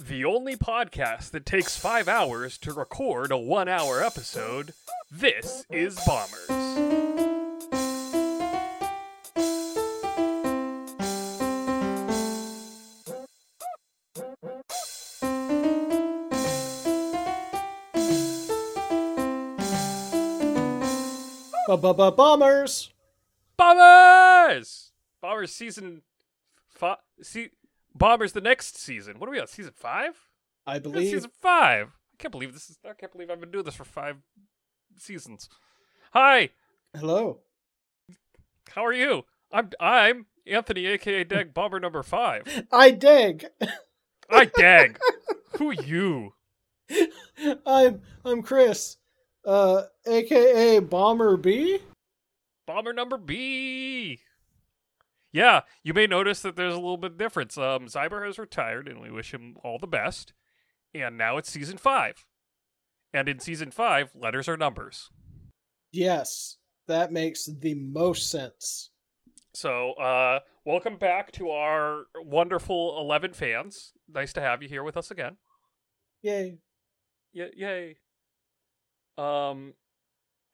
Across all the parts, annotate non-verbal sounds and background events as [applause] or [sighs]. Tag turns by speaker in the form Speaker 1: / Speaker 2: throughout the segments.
Speaker 1: The only podcast that takes five hours to record a one hour episode. This is Bombers.
Speaker 2: Bombers.
Speaker 1: Bombers! Bombers season five. See, Bombers the next season. What are we on? Season five?
Speaker 2: I believe.
Speaker 1: season five. I can't believe this is. I can't believe I've been doing this for five seasons. Hi,
Speaker 2: Hello.
Speaker 1: how are you? I'm I'm Anthony, aka Dag [laughs] Bomber number five.
Speaker 2: I dig.
Speaker 1: I [laughs] Dag. Who are you?
Speaker 2: I'm I'm Chris, uh, aka Bomber B.
Speaker 1: Bomber number B. Yeah, you may notice that there's a little bit of difference. Um, Zyber has retired, and we wish him all the best. And now it's season five. And in season five, letters are numbers.
Speaker 2: Yes, that makes the most sense.
Speaker 1: So, uh, welcome back to our wonderful 11 fans. Nice to have you here with us again.
Speaker 2: Yay!
Speaker 1: Y- yay. Um,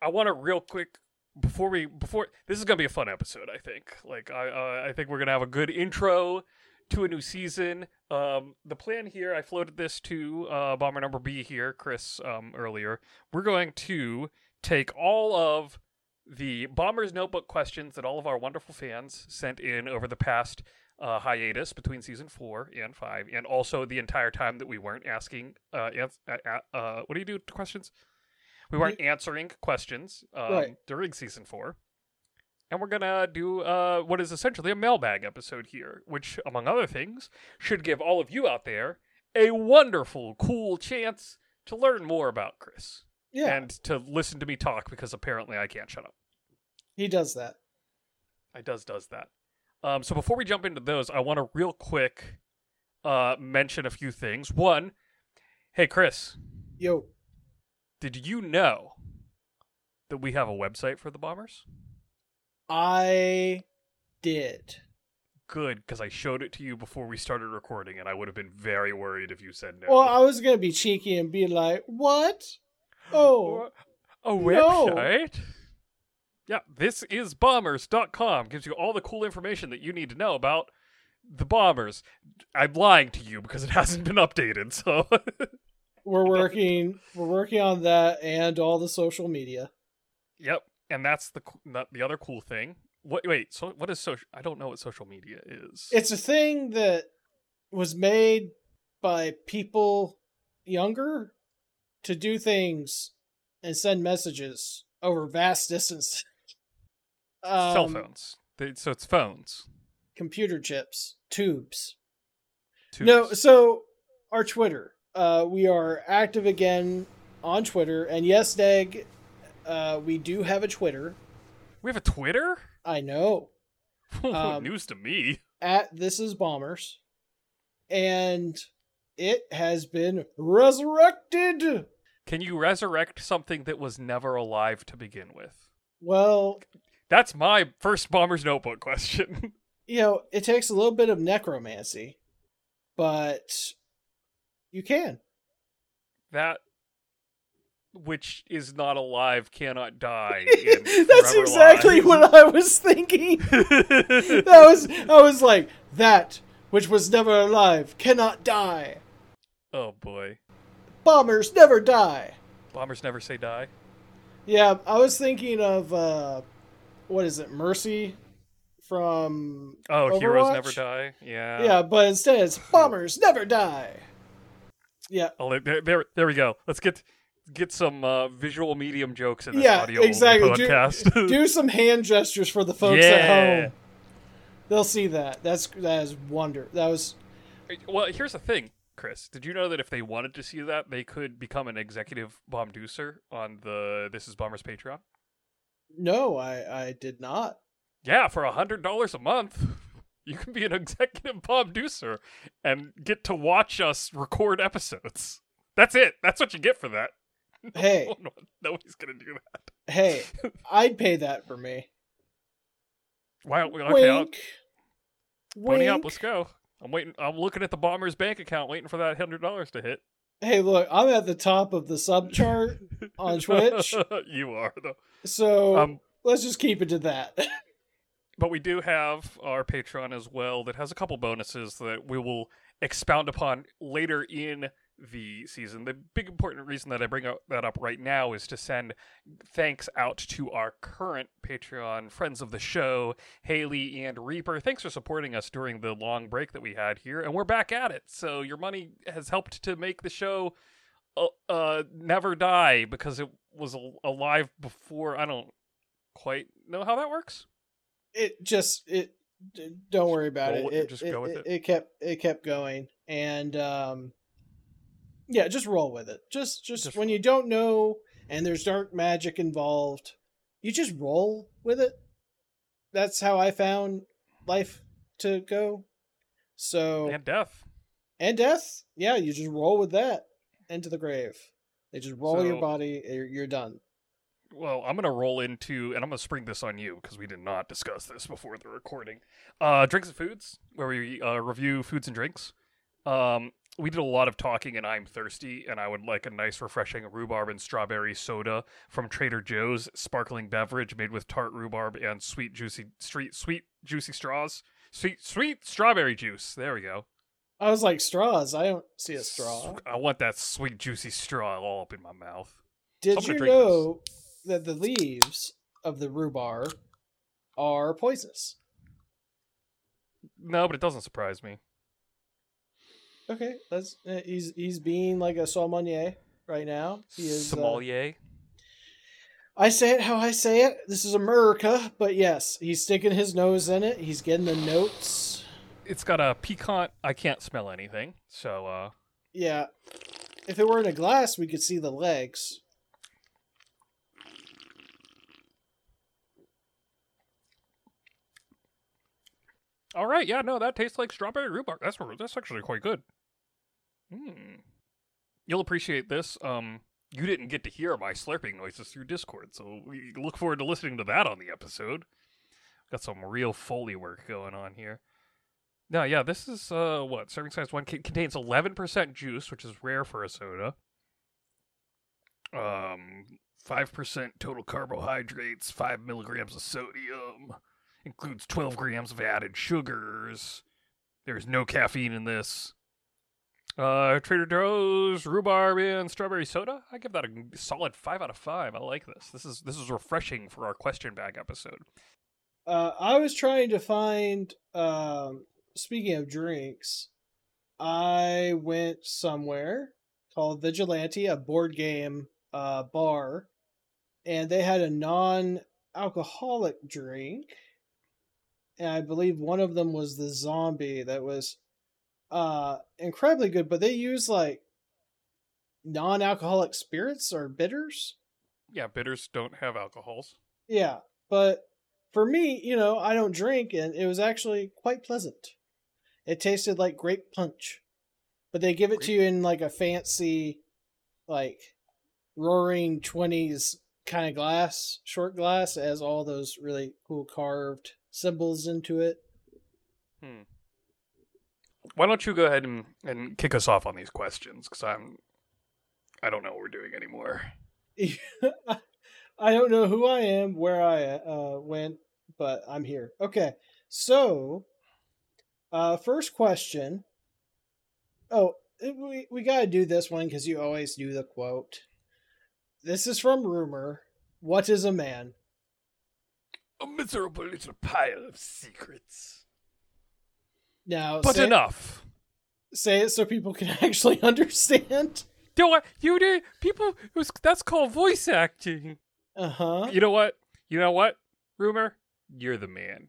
Speaker 1: I want to real quick before we before this is gonna be a fun episode. I think. Like I uh, I think we're gonna have a good intro to a new season. Um, the plan here, I floated this to uh, bomber number B here, Chris, um, earlier. We're going to take all of the Bombers Notebook questions that all of our wonderful fans sent in over the past uh, hiatus between season four and five, and also the entire time that we weren't asking, uh, ans- uh, uh, uh, what do you do to questions? We weren't answering questions um,
Speaker 2: Right.
Speaker 1: during season four. And we're gonna do uh, what is essentially a mailbag episode here, which, among other things, should give all of you out there a wonderful, cool chance to learn more about Chris
Speaker 2: Yeah,
Speaker 1: and to listen to me talk because apparently I can't shut up.
Speaker 2: he does that.
Speaker 1: I does does that. Um, so before we jump into those, I want to real quick uh, mention a few things. One, hey Chris,
Speaker 2: Yo,
Speaker 1: did you know that we have a website for the Bombers?
Speaker 2: I did.
Speaker 1: Good, because I showed it to you before we started recording, and I would have been very worried if you said no.
Speaker 2: Well, I was gonna be cheeky and be like, "What? Oh,
Speaker 1: a
Speaker 2: no.
Speaker 1: website? Yeah, this is bombers.com. Gives you all the cool information that you need to know about the bombers. I'm lying to you because it hasn't been updated, so [laughs]
Speaker 2: we're working. We're working on that and all the social media.
Speaker 1: Yep, and that's the the other cool thing. What? Wait, so what is social? I don't know what social media is.
Speaker 2: It's a thing that was made by people younger to do things and send messages over vast [laughs] distances. Um,
Speaker 1: cell phones. They- so it's phones.
Speaker 2: computer chips, tubes.
Speaker 1: Tubes.
Speaker 2: No, so our Twitter. Uh, we are active again on Twitter, and yes, Dag, uh, we do have a Twitter.
Speaker 1: we have a Twitter.
Speaker 2: I know [laughs] Um,
Speaker 1: News to me.
Speaker 2: at this is bombers, and it has been resurrected.
Speaker 1: Can you resurrect something that was never alive to begin with?
Speaker 2: Well,
Speaker 1: That's my first bomber's notebook question. [laughs]
Speaker 2: you know, it takes a little bit of necromancy, but you can.
Speaker 1: that which is not alive cannot die. [laughs]
Speaker 2: That's exactly
Speaker 1: lives.
Speaker 2: what I was thinking. [laughs] that was I was like that which was never alive cannot die.
Speaker 1: oh boy,
Speaker 2: Bombers never die.
Speaker 1: bombers never say die.
Speaker 2: Yeah, I was thinking of uh what is it, Mercy from
Speaker 1: Oh, heroes never die. Yeah.
Speaker 2: Yeah, but instead it's bombers [laughs] never die. Yeah.
Speaker 1: Oh, there, there, there we go. Let's get get some uh, visual medium jokes in this
Speaker 2: Yeah,
Speaker 1: audio
Speaker 2: exactly. Do-
Speaker 1: podcast. [laughs]
Speaker 2: Do some hand gestures for the folks at home. They'll see that. That's that is wonder. That was
Speaker 1: well, here's the thing, Chris. Did you know that if they wanted to see that, they could become an executive bomb deucer on the This Is Bombers Patreon?
Speaker 2: no, I I did not.
Speaker 1: Yeah, for a hundred dollars a month, you can be an executive bomb deucer and get to watch us record episodes. That's it. That's what you get for that. [laughs]
Speaker 2: Hey.
Speaker 1: No, no, nobody's gonna do that.
Speaker 2: Hey, [laughs] I'd pay that for me.
Speaker 1: Wow. Okay, I'll,
Speaker 2: Wink.
Speaker 1: pony up. Let's go. I'm waiting. I'm looking at the Bombers bank account, waiting for that hundred dollars to hit.
Speaker 2: Hey, look, I'm at the top of the sub chart on [laughs] Twitch,
Speaker 1: you are though.
Speaker 2: so
Speaker 1: Um,
Speaker 2: let's just keep it to that.
Speaker 1: But we do have our Patreon as well that has a couple bonuses that we will expound upon later in the season. The big important reason that I bring that up right now is to send thanks out to our current Patreon friends of the show, Haley and Reaper. Thanks for supporting us during the long break that we had here, and we're back at it. So your money has helped to make the show uh, uh never die because it was al- alive before. I don't quite know how that works.
Speaker 2: It just it don't worry about it.
Speaker 1: it,
Speaker 2: It,
Speaker 1: just
Speaker 2: it,
Speaker 1: go with
Speaker 2: it,
Speaker 1: it.
Speaker 2: kept it kept going. And um yeah just roll with it. Just just,
Speaker 1: Just
Speaker 2: when you don't know and there's dark magic involved you just roll with it. That's how i found life to go. So
Speaker 1: And death.
Speaker 2: and death? Yeah you just roll with that into the grave. They just roll your body you're, you're done
Speaker 1: Well, I'm gonna roll into, and I'm gonna spring this on you because we did not discuss this before the recording. Uh, drinks and foods, where we uh, review foods and drinks. Um, we did a lot of talking, and I'm thirsty, and I would like a nice, refreshing rhubarb and strawberry soda from Trader Joe's, sparkling beverage made with tart rhubarb and sweet, juicy, street, sweet, juicy straws, sweet, sweet strawberry juice. There we go.
Speaker 2: i was like straws i don't see a straw
Speaker 1: I want that sweet, juicy straw all up in my mouth.
Speaker 2: Did you know that the leaves of the rhubarb are poisonous?
Speaker 1: No, but it doesn't surprise me.
Speaker 2: Okay, that's uh, he's he's being like a sommelier right now. He is. uh,
Speaker 1: Sommelier.
Speaker 2: I say it how I say it. This is America, but yes, he's sticking his nose in it. He's getting the notes.
Speaker 1: it's got a piquant. I can't smell anything, so uh,
Speaker 2: Yeah, if it were in a glass, we could see the legs.
Speaker 1: All right. Yeah, no, that tastes like strawberry rhubarb. That's that's actually quite good. Hmm. You'll appreciate this. Um, you didn't get to hear my slurping noises through Discord, so we look forward to listening to that on the episode. Got some real foley work going on here. Now, yeah, this is uh what serving size one c- contains eleven percent juice, which is rare for a soda. Um, five percent total carbohydrates, five milligrams of sodium, includes twelve grams of added sugars. There's no caffeine in this. Uh, Trader Joe's rhubarb and strawberry soda. I give that a solid five out of five. I like this. This is this is refreshing for our question bag episode.
Speaker 2: Uh, I was trying to find. Um, speaking of drinks, I went somewhere called Vigilante, a board game uh, bar, and they had a non-alcoholic drink, and I believe one of them was the zombie that was uh incredibly good. But they use like non-alcoholic spirits or bitters.
Speaker 1: Yeah, bitters don't have alcohols.
Speaker 2: Yeah, but for me, you know, I don't drink, and it was actually quite pleasant. It tasted like grape punch, but they give it to you in like a fancy, like roaring twenties kind of glass, short glass, has all those really cool carved symbols into it.
Speaker 1: Hmm. Why don't you go ahead and, and kick us off on these questions? Because I'm, I don't know what we're doing anymore. [laughs]
Speaker 2: I don't know who I am, where I uh, went, but I'm here. Okay, so uh, first question. Oh, we we gotta do this one because you always do the quote. This is from Rumor. What is a man?
Speaker 1: A miserable little pile of secrets.
Speaker 2: Now,
Speaker 1: But
Speaker 2: say,
Speaker 1: enough.
Speaker 2: say it so people can [laughs] actually understand.
Speaker 1: Do what you did? People, was, that's called voice acting.
Speaker 2: Uh huh.
Speaker 1: You know what? You know what? Rumor, you're the man.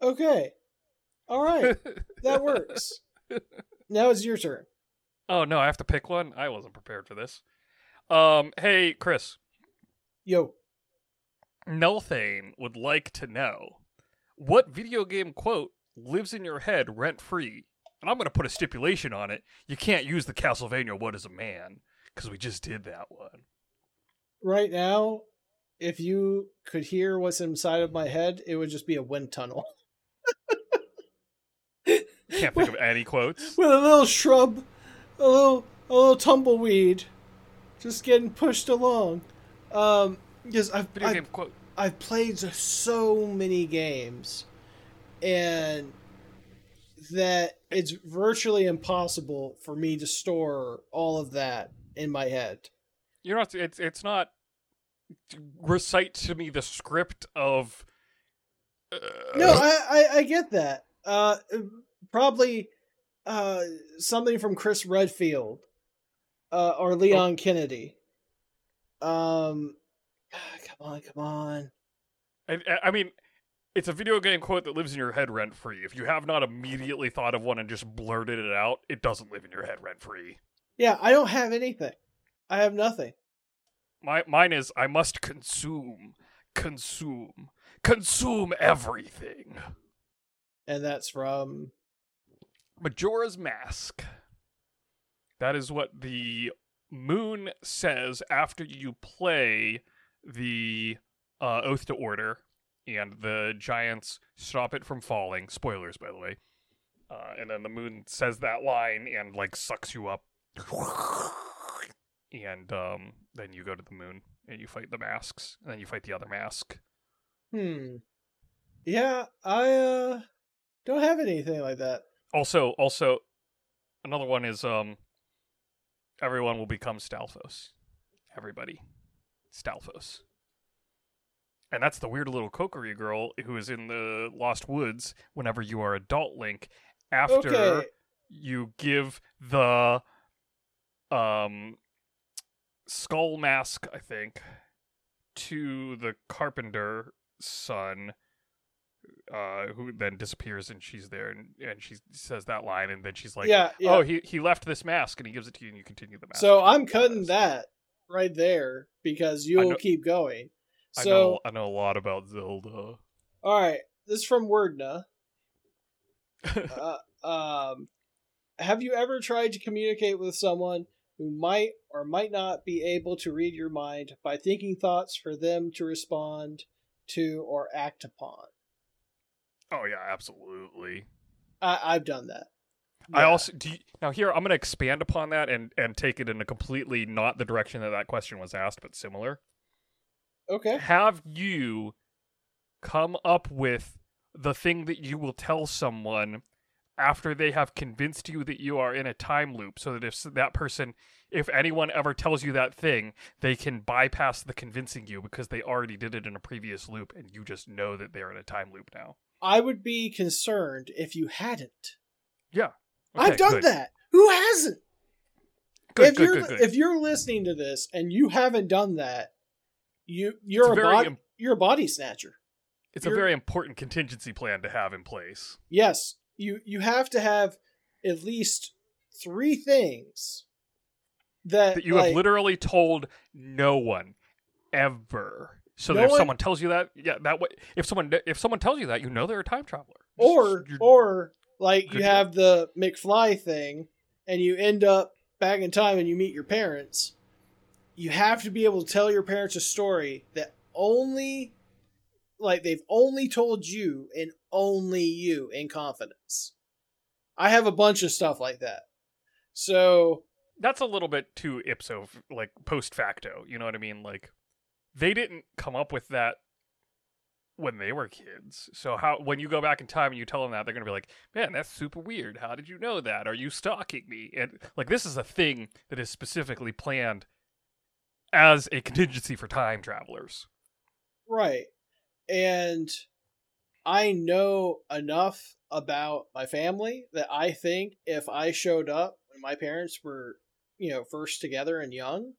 Speaker 2: Okay. All right. That works. [laughs] Now it's your turn.
Speaker 1: oh no, I have to pick one. I wasn't prepared for this. Um, hey Chris,
Speaker 2: Yo.
Speaker 1: Nelthane would like to know what video game quote lives in your head rent free. And I'm going to put a stipulation on it. You can't use the Castlevania "What Is a Man" because we just did that one.
Speaker 2: right now, if you could hear what's inside of my head, it would just be a wind tunnel. [laughs]
Speaker 1: Can't think of any quotes. [laughs]
Speaker 2: with a little shrub, a little a little tumbleweed, just getting pushed along. Um, because I've
Speaker 1: Video
Speaker 2: I've,
Speaker 1: game quote.
Speaker 2: I've played so many games, and that it's virtually impossible for me to store all of that in my head.
Speaker 1: You're not. It's it's not. Recite to me the script of. Uh,
Speaker 2: No, I, I I get that. Uh, probably uh something from Chris Redfield, uh, or Leon Kennedy. Um, come on, come on.
Speaker 1: I, uh, I mean, it's a video game quote that lives in your head rent free. If you have not immediately thought of one and just blurted it out, it doesn't live in your head rent free.
Speaker 2: Yeah, I don't have anything. I have nothing.
Speaker 1: My mine is I must consume, consume, consume everything.
Speaker 2: And that's from
Speaker 1: Majora's Mask. That is what the moon says after you play the uh, Oath to Order, and the giants stop it from falling. Spoilers, by the way. Uh, and then the moon says that line and like sucks you up, [laughs] and um, then you go to the moon and you fight the masks, and then you fight the other mask.
Speaker 2: hmm. Yeah, I uh don't have anything like that.
Speaker 1: Also, also, another one is um, everyone will become Stalfos. Everybody, Stalfos. And that's the weird little Kokiri girl who is in the Lost Woods. Whenever you are adult Link, after
Speaker 2: Okay.
Speaker 1: you give the um skull mask, I think, to the carpenter son, uh, who then disappears and she's there and, and she says that line and then she's like,
Speaker 2: yeah, yeah.
Speaker 1: "Oh, he he left this mask and he gives it to you and you continue the mask."
Speaker 2: so I'm cutting that right there because you'll
Speaker 1: know-
Speaker 2: keep going.
Speaker 1: I
Speaker 2: So
Speaker 1: know I know a lot about Zelda.
Speaker 2: all right, this is from Wordna. [laughs] uh, um, have you ever tried to communicate with someone who might or might not be able to read your mind by thinking thoughts for them to respond to or act upon?
Speaker 1: oh yeah, absolutely.
Speaker 2: I, I've done that.
Speaker 1: I also do you, now here I'm going to expand upon that and and take it in a completely not the direction that that question was asked, but similar.
Speaker 2: okay.
Speaker 1: Have you come up with the thing that you will tell someone after they have convinced you that you are in a time loop so that if that person if anyone ever tells you that thing they can bypass the convincing you because they already did it in a previous loop and you just know that they're in a time loop now
Speaker 2: I would be concerned if you hadn't.
Speaker 1: Okay,
Speaker 2: I've done
Speaker 1: good.
Speaker 2: that. Who hasn't?
Speaker 1: good
Speaker 2: if
Speaker 1: good
Speaker 2: you're if you're listening to this and you haven't done that, you you're
Speaker 1: It's
Speaker 2: a
Speaker 1: very
Speaker 2: bod-
Speaker 1: im-
Speaker 2: you're a body snatcher.
Speaker 1: it's a
Speaker 2: you're-
Speaker 1: very important contingency plan to have in place
Speaker 2: Yes, you you have to have at least three things that,
Speaker 1: that you
Speaker 2: like,
Speaker 1: have literally told no one ever. So
Speaker 2: No
Speaker 1: that if
Speaker 2: one-
Speaker 1: someone tells you that, yeah, that way, if someone if someone tells you that, you know they're a time traveler.
Speaker 2: or
Speaker 1: You're-
Speaker 2: or like you have the McFly thing, and you end up back in time and you meet your parents. You have to be able to tell your parents a story that only, like they've only told you and only you in confidence. I have a bunch of stuff like that. So
Speaker 1: that's a little bit too ipso like post facto. You know what I mean? Like they didn't come up with that when they were kids. So how when you go back in time and you tell them that, they're gonna be like, "Man, that's super weird. How did you know that? Are you stalking me?" And like this is a thing that is specifically planned as a contingency for time travelers.
Speaker 2: Right. And I know enough about my family that I think if I showed up when my parents were, you know, first together and young,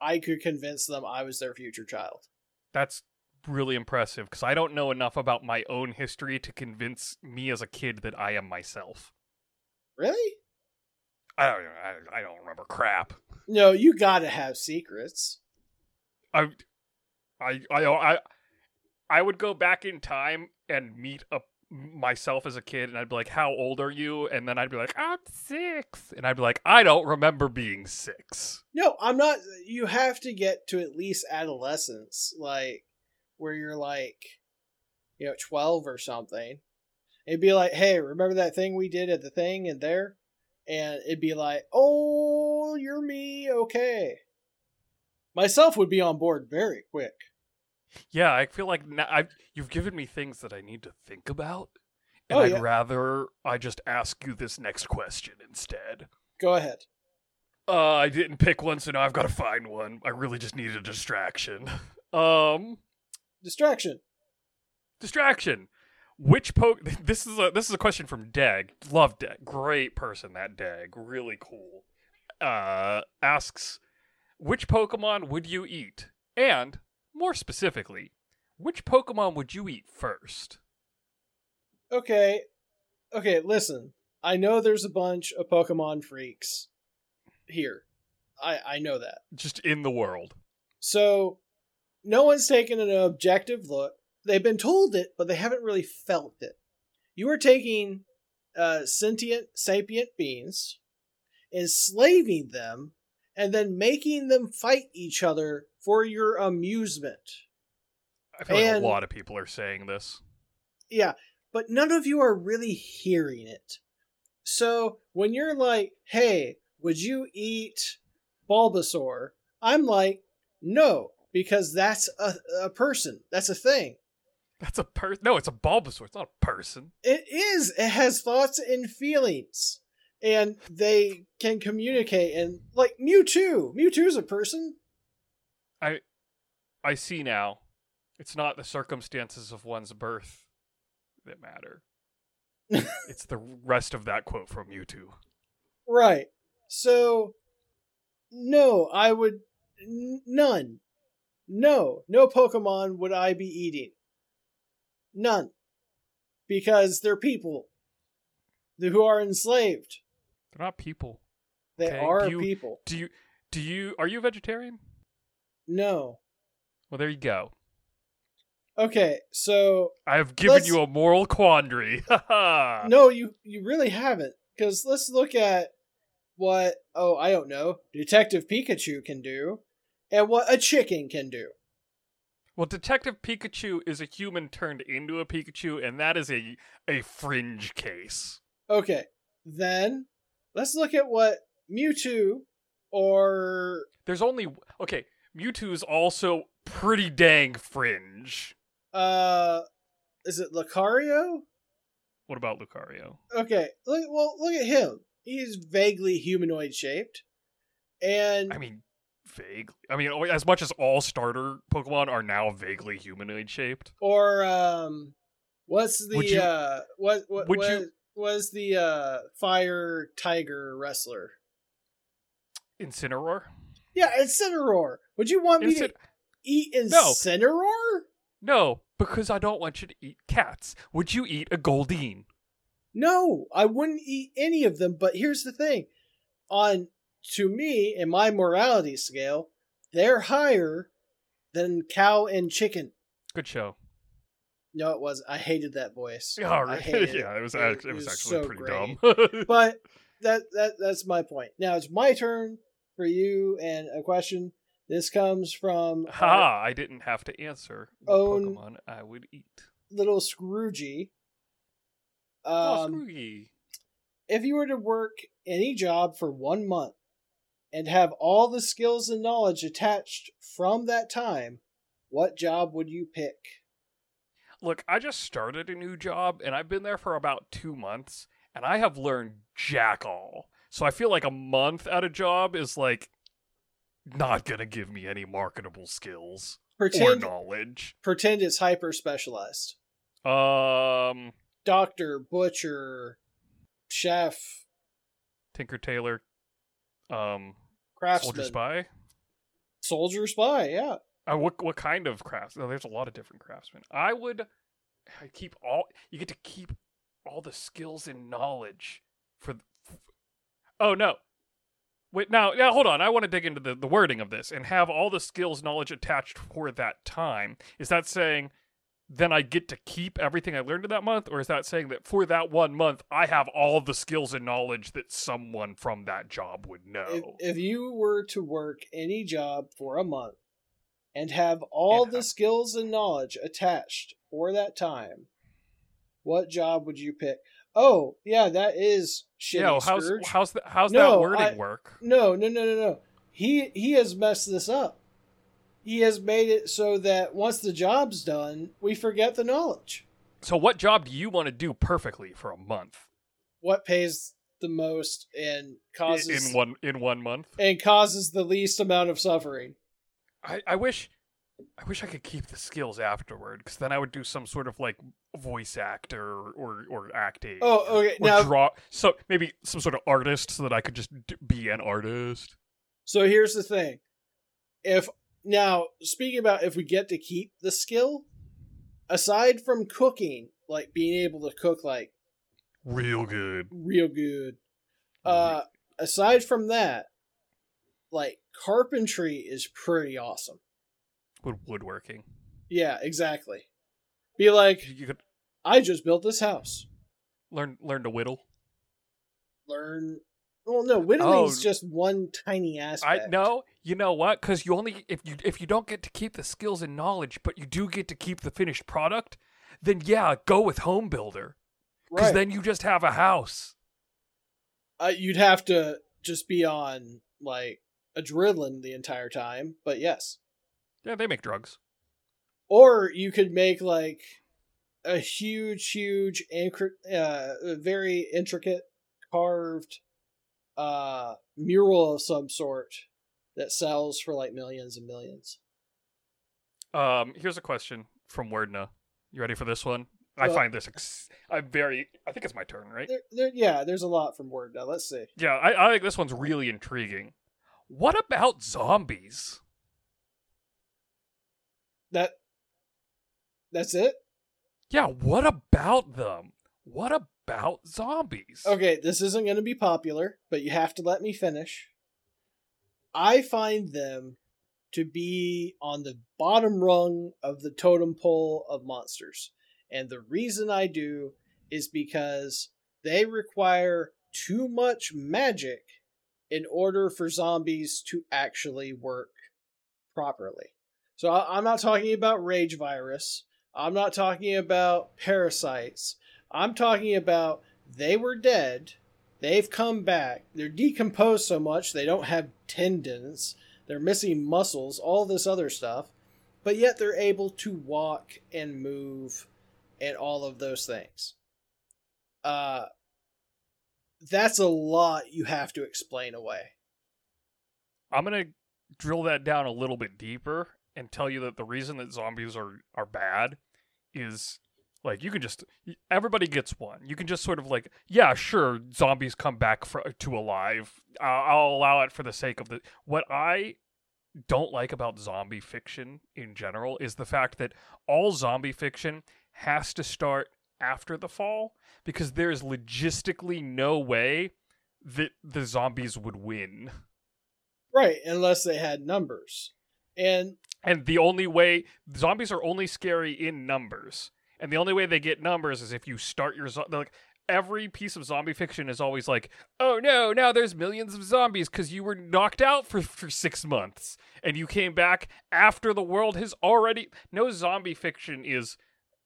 Speaker 2: I could convince them I was their future child.
Speaker 1: That's really impressive because I don't know enough about my own history to convince me as a kid that I am myself.
Speaker 2: Really?
Speaker 1: I don't. I, I don't remember crap.
Speaker 2: No, you got to have secrets.
Speaker 1: I, I, I, I, I would go back in time and meet a myself as a kid, and I'd be like, "How old are you?" And then I'd be like, "I'm six. and I'd be like, "I don't remember being six.
Speaker 2: No, I'm not. You have to get to at least adolescence, like where you're like, you know, 12 or something. It'd be like, hey, remember that thing we did at the thing and there? And it'd be like, oh, you're me, okay. Myself would be on board very quick.
Speaker 1: Yeah, I feel like now I've, you've given me things that I need to think about, and
Speaker 2: Oh,
Speaker 1: I'd
Speaker 2: yeah.
Speaker 1: rather I just ask you this next question instead.
Speaker 2: Go ahead.
Speaker 1: Uh, I didn't pick one, so now I've got to find one. I really just need a distraction. [laughs] Um,
Speaker 2: Distraction.
Speaker 1: distraction. Which poke? [laughs] This is a this is a question from Dag. Love Dag. Great person that Dag. Really cool. Uh, asks, which Pokemon would you eat? And more specifically, which Pokemon would you eat first?
Speaker 2: Okay. Okay, listen. I know there's a bunch of Pokemon freaks here. I I know that.
Speaker 1: Just in the world.
Speaker 2: So no one's taken an objective look. They've been told it, but they haven't really felt it. You are taking uh, sentient, sapient beings, enslaving them, and then making them fight each other for your amusement.
Speaker 1: I feel like a lot of people are saying this.
Speaker 2: Yeah, but none of you are really hearing it. So when you're like, hey, would you eat Bulbasaur? I'm like, no, because that's a, a person. That's a thing.
Speaker 1: That's a person. No, it's a Bulbasaur. It's not a person.
Speaker 2: It is. It has thoughts and feelings. And they can communicate. And like Mewtwo. Mewtwo's a person.
Speaker 1: I I see now. It's not the circumstances of one's birth that matter. [laughs] it's the rest of that quote from Mewtwo.
Speaker 2: Right. So, no, I would. n- None. No, no Pokemon would I be eating. None. Because they're people who are enslaved.
Speaker 1: They're not people.
Speaker 2: They
Speaker 1: Okay,
Speaker 2: are
Speaker 1: do you-
Speaker 2: people.
Speaker 1: Do you do you are you a vegetarian?
Speaker 2: No.
Speaker 1: Well, there you go.
Speaker 2: Okay, so
Speaker 1: I have given you a moral quandary. [laughs]
Speaker 2: No, you you really haven't. Because let's look at what oh I don't know Detective Pikachu can do, and what a chicken can do.
Speaker 1: Well, Detective Pikachu is a human turned into a Pikachu, and that is a a fringe case.
Speaker 2: Okay, then let's look at what Mewtwo or
Speaker 1: There's only okay. Mewtwo's also pretty dang fringe.
Speaker 2: uh is it Lucario?
Speaker 1: What about Lucario?
Speaker 2: Okay, look well look at him. He's vaguely humanoid shaped. And
Speaker 1: I mean, vaguely. I mean, as much as all starter Pokemon are now vaguely humanoid shaped.
Speaker 2: or um what's the
Speaker 1: you-
Speaker 2: uh what what
Speaker 1: would
Speaker 2: what
Speaker 1: you-
Speaker 2: was the uh fire tiger wrestler?
Speaker 1: Incineroar?
Speaker 2: Yeah, Incineroar. Would you want me
Speaker 1: Incin-
Speaker 2: to eat
Speaker 1: No.
Speaker 2: Incineroar?
Speaker 1: no, because I don't want you to eat cats. Would you eat a Goldeen?
Speaker 2: No, I wouldn't eat any of them, but here's the thing. On to me, in my morality scale, they're higher than cow and chicken.
Speaker 1: Good show.
Speaker 2: No, it was. I hated that voice. [laughs]
Speaker 1: Yeah,
Speaker 2: I hated [laughs]
Speaker 1: yeah, it was,
Speaker 2: It- it
Speaker 1: it was
Speaker 2: was
Speaker 1: actually
Speaker 2: so
Speaker 1: pretty
Speaker 2: great.
Speaker 1: dumb. [laughs]
Speaker 2: But that that that's my point. Now it's my turn for you and a question. This comes from
Speaker 1: Ha! I didn't have to answer
Speaker 2: Own-
Speaker 1: Pokemon I would eat.
Speaker 2: little Scroogey.
Speaker 1: oh,
Speaker 2: Um,
Speaker 1: Scroogy.
Speaker 2: if you were to work any job for one month and have all the skills and knowledge attached from that time, what job would you pick?
Speaker 1: Look, I just started a new job and I've been there for about two months and I have learned jack all. So I feel like a month at a job is like not gonna give me any marketable skills or knowledge.
Speaker 2: pretend it's hyper specialized.
Speaker 1: Um,
Speaker 2: Doctor, butcher, chef,
Speaker 1: Tinker Tailor, um,
Speaker 2: craftsman,
Speaker 1: Soldier Spy.
Speaker 2: soldier spy. Yeah,
Speaker 1: Uh, what what kind of crafts? Oh, there's a lot of different craftsmen. I would I keep all. You get to keep all the skills and knowledge for. th- oh no! Wait now. Now hold on. I want to dig into the the wording of this and have all the skills knowledge attached for that time. Is that saying? Then I get to keep everything I learned in that month, or is that saying that for that one month I have all the skills and knowledge that someone from that job would know?
Speaker 2: if, if you were to work any job for a month and have all
Speaker 1: And
Speaker 2: the skills and knowledge attached for that time, what job would you pick? Oh, yeah, that is shitty.
Speaker 1: Yo, how's how's the, how's
Speaker 2: No,
Speaker 1: that wording
Speaker 2: I-
Speaker 1: work?
Speaker 2: No, no, no, no, no. He he has messed this up. He has made it so that once the job's done, we forget the knowledge.
Speaker 1: So what job do you want to do perfectly for a month?
Speaker 2: What pays the most and causes
Speaker 1: in one in one month?
Speaker 2: and causes the least amount of suffering.
Speaker 1: I, I wish I wish I could keep the skills afterward because then I would do some sort of like voice actor or or, or acting.
Speaker 2: Oh, okay.
Speaker 1: or
Speaker 2: Now,
Speaker 1: draw so maybe some sort of artist so that I could just be an artist.
Speaker 2: so here's the thing. If now speaking about if we get to keep the skill, aside from cooking, like being able to cook like
Speaker 1: Real good.
Speaker 2: real good, uh, aside from that, like carpentry is pretty awesome.
Speaker 1: With woodworking,
Speaker 2: Yeah, exactly. Be like,
Speaker 1: you could
Speaker 2: I just built this house.
Speaker 1: learn learn to whittle.
Speaker 2: Learn. Well, no, whittling's
Speaker 1: Oh.
Speaker 2: just one tiny aspect.
Speaker 1: I no, you know what? Because you only if you if you don't get to keep the skills and knowledge, but you do get to keep the finished product, then yeah, go with home builder because
Speaker 2: right?
Speaker 1: then you just have a house.
Speaker 2: uh, you'd have to just be on like adrenaline the entire time. But yes,
Speaker 1: Yeah, they make drugs.
Speaker 2: or you could make like a huge, huge, incri- uh, very intricate carved uh mural of some sort that sells for like millions and millions.
Speaker 1: Um, here's a question from Wordna. You ready for this one? I find this. Ex- I'm very. I think it's my turn, right?
Speaker 2: There, there, yeah, there's a lot from Wordna. Let's see.
Speaker 1: Yeah, I, I think this one's really intriguing. What about zombies?
Speaker 2: That that's it.
Speaker 1: Yeah, what about them? What about zombies?
Speaker 2: Okay, this isn't going to be popular, but you have to let me finish. I find them to be on the bottom rung of the totem pole of monsters. And the reason I do is because they require too much magic in order for zombies to actually work properly. So I'm not talking about rage virus. I'm not talking about parasites. I'm talking about they were dead. They've come back. They're decomposed so much they don't have tendons. They're missing muscles, all this other stuff. But yet they're able to walk and move and all of those things. Uh that's a lot you have to explain away.
Speaker 1: I'm gonna drill that down a little bit deeper and tell you that the reason that zombies are are bad is like you can just everybody gets one. You can just sort of like yeah, sure, zombies come back fr to alive. I'll, I'll allow it for the sake of the what I don't like about zombie fiction in general is the fact that all zombie fiction has to start after the fall because there's logistically no way that the zombies would win.
Speaker 2: Right, unless they had numbers. And
Speaker 1: And the only way zombies are only scary in numbers, and the only way they get numbers is if you start your zo- like every piece of zombie fiction is always like, oh no, now there's millions of zombies because you were knocked out for for six months and you came back after the world has already. No zombie fiction is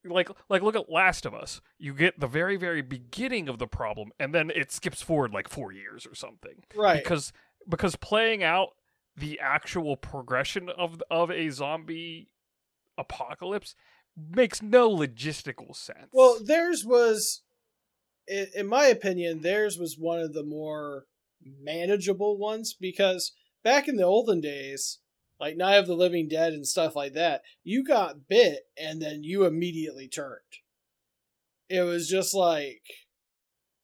Speaker 1: like like look at Last of Us. You get the very very beginning of the problem, and then it skips forward like four years or something
Speaker 2: right.
Speaker 1: because because playing out the actual progression of of a zombie apocalypse makes no logistical sense.
Speaker 2: Well, theirs was, in, my opinion, theirs was one of the more manageable ones because back in the olden days, like Night of the Living Dead and stuff like that, you got bit and then you immediately turned. It was just like,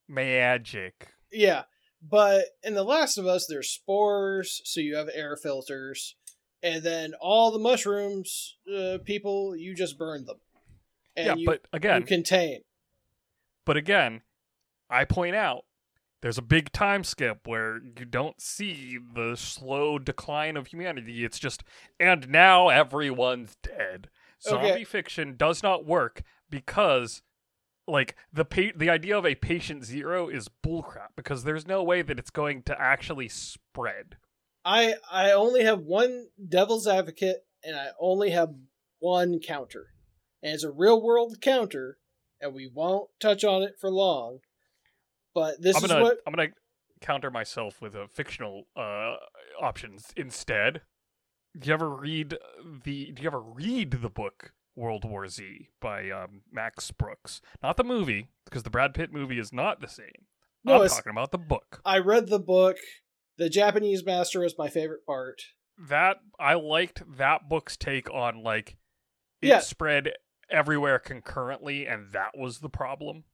Speaker 1: magic.
Speaker 2: yeah. But in The Last of Us, there's spores, so you have air filters. And then all the mushrooms, uh, people, you just burn them. And
Speaker 1: yeah,
Speaker 2: you,
Speaker 1: but again,
Speaker 2: you contain.
Speaker 1: but again, I point out there's a big time skip where you don't see the slow decline of humanity. It's just and now everyone's dead. Zombie
Speaker 2: Okay.
Speaker 1: fiction does not work because like the pa- the idea of a patient zero is bullcrap because there's no way that it's going to actually spread.
Speaker 2: I I only have one devil's advocate and I only have one counter. And it's a real world counter and we won't touch on it for long. But this
Speaker 1: I'm
Speaker 2: is
Speaker 1: gonna
Speaker 2: what
Speaker 1: I'm gonna counter myself with a fictional uh options instead. Do you ever read the Do you ever read the book World War Z by um, Max Brooks? Not the movie, because the Brad Pitt movie is not the same.
Speaker 2: No,
Speaker 1: I'm talking about the book.
Speaker 2: I read the book. The Japanese master was my favorite part.
Speaker 1: That I liked that book's take on like it
Speaker 2: Yeah.
Speaker 1: spread everywhere concurrently, and that was the problem,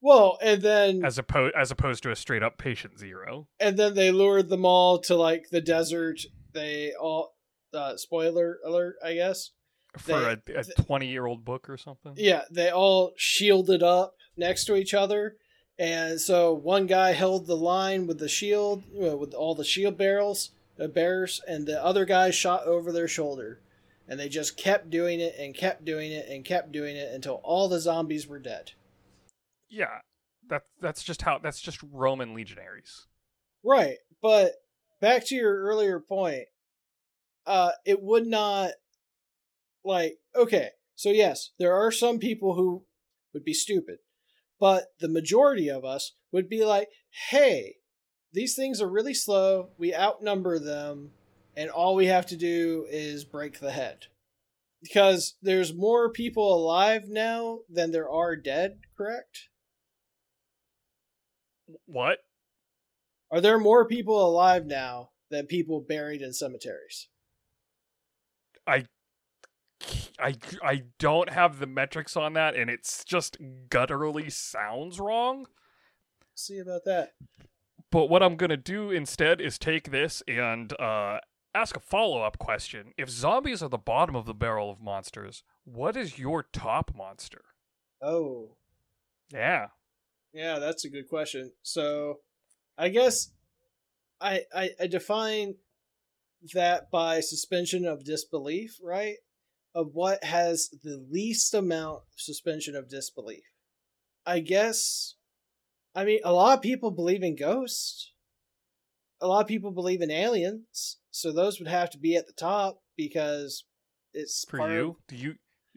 Speaker 2: Well, and then
Speaker 1: as opposed as opposed to a straight up patient zero.
Speaker 2: and then they lured them all to like the desert. They all uh, spoiler alert, I guess.
Speaker 1: For
Speaker 2: They-
Speaker 1: a, a twenty year old book or something.
Speaker 2: Yeah, they all shielded up next to each other. And so one guy held the line with the shield, uh, with all the shield barrels, uh, bearers, and the other guy shot over their shoulder. And they just kept doing it and kept doing it and kept doing it until all the zombies were dead.
Speaker 1: Yeah, that that's just how that's just Roman legionaries.
Speaker 2: Right, but back to your earlier point, uh, it would not like okay. So yes, there are some people who would be stupid, but the majority of us would be like, "Hey, these things are really slow. We outnumber them, and all we have to do is break the head." Because there's more people alive now than there are dead, correct?
Speaker 1: What?
Speaker 2: Are there more people alive now than people buried in cemeteries?
Speaker 1: I I I don't have the metrics on that, and it's just gutturally sounds wrong.
Speaker 2: See about that.
Speaker 1: But what I'm gonna do instead is take this and uh, ask a follow up question. If zombies are the bottom of the barrel of monsters, what is your top monster?
Speaker 2: Oh,
Speaker 1: Yeah.
Speaker 2: yeah, that's a good question. So, I guess I I, I define that by suspension of disbelief, right? Of what has the least amount of suspension of disbelief. I guess. I mean, a lot of people believe in ghosts. A lot of people believe in aliens, so those would have to be at the top because it's
Speaker 1: For
Speaker 2: part of-
Speaker 1: you, do you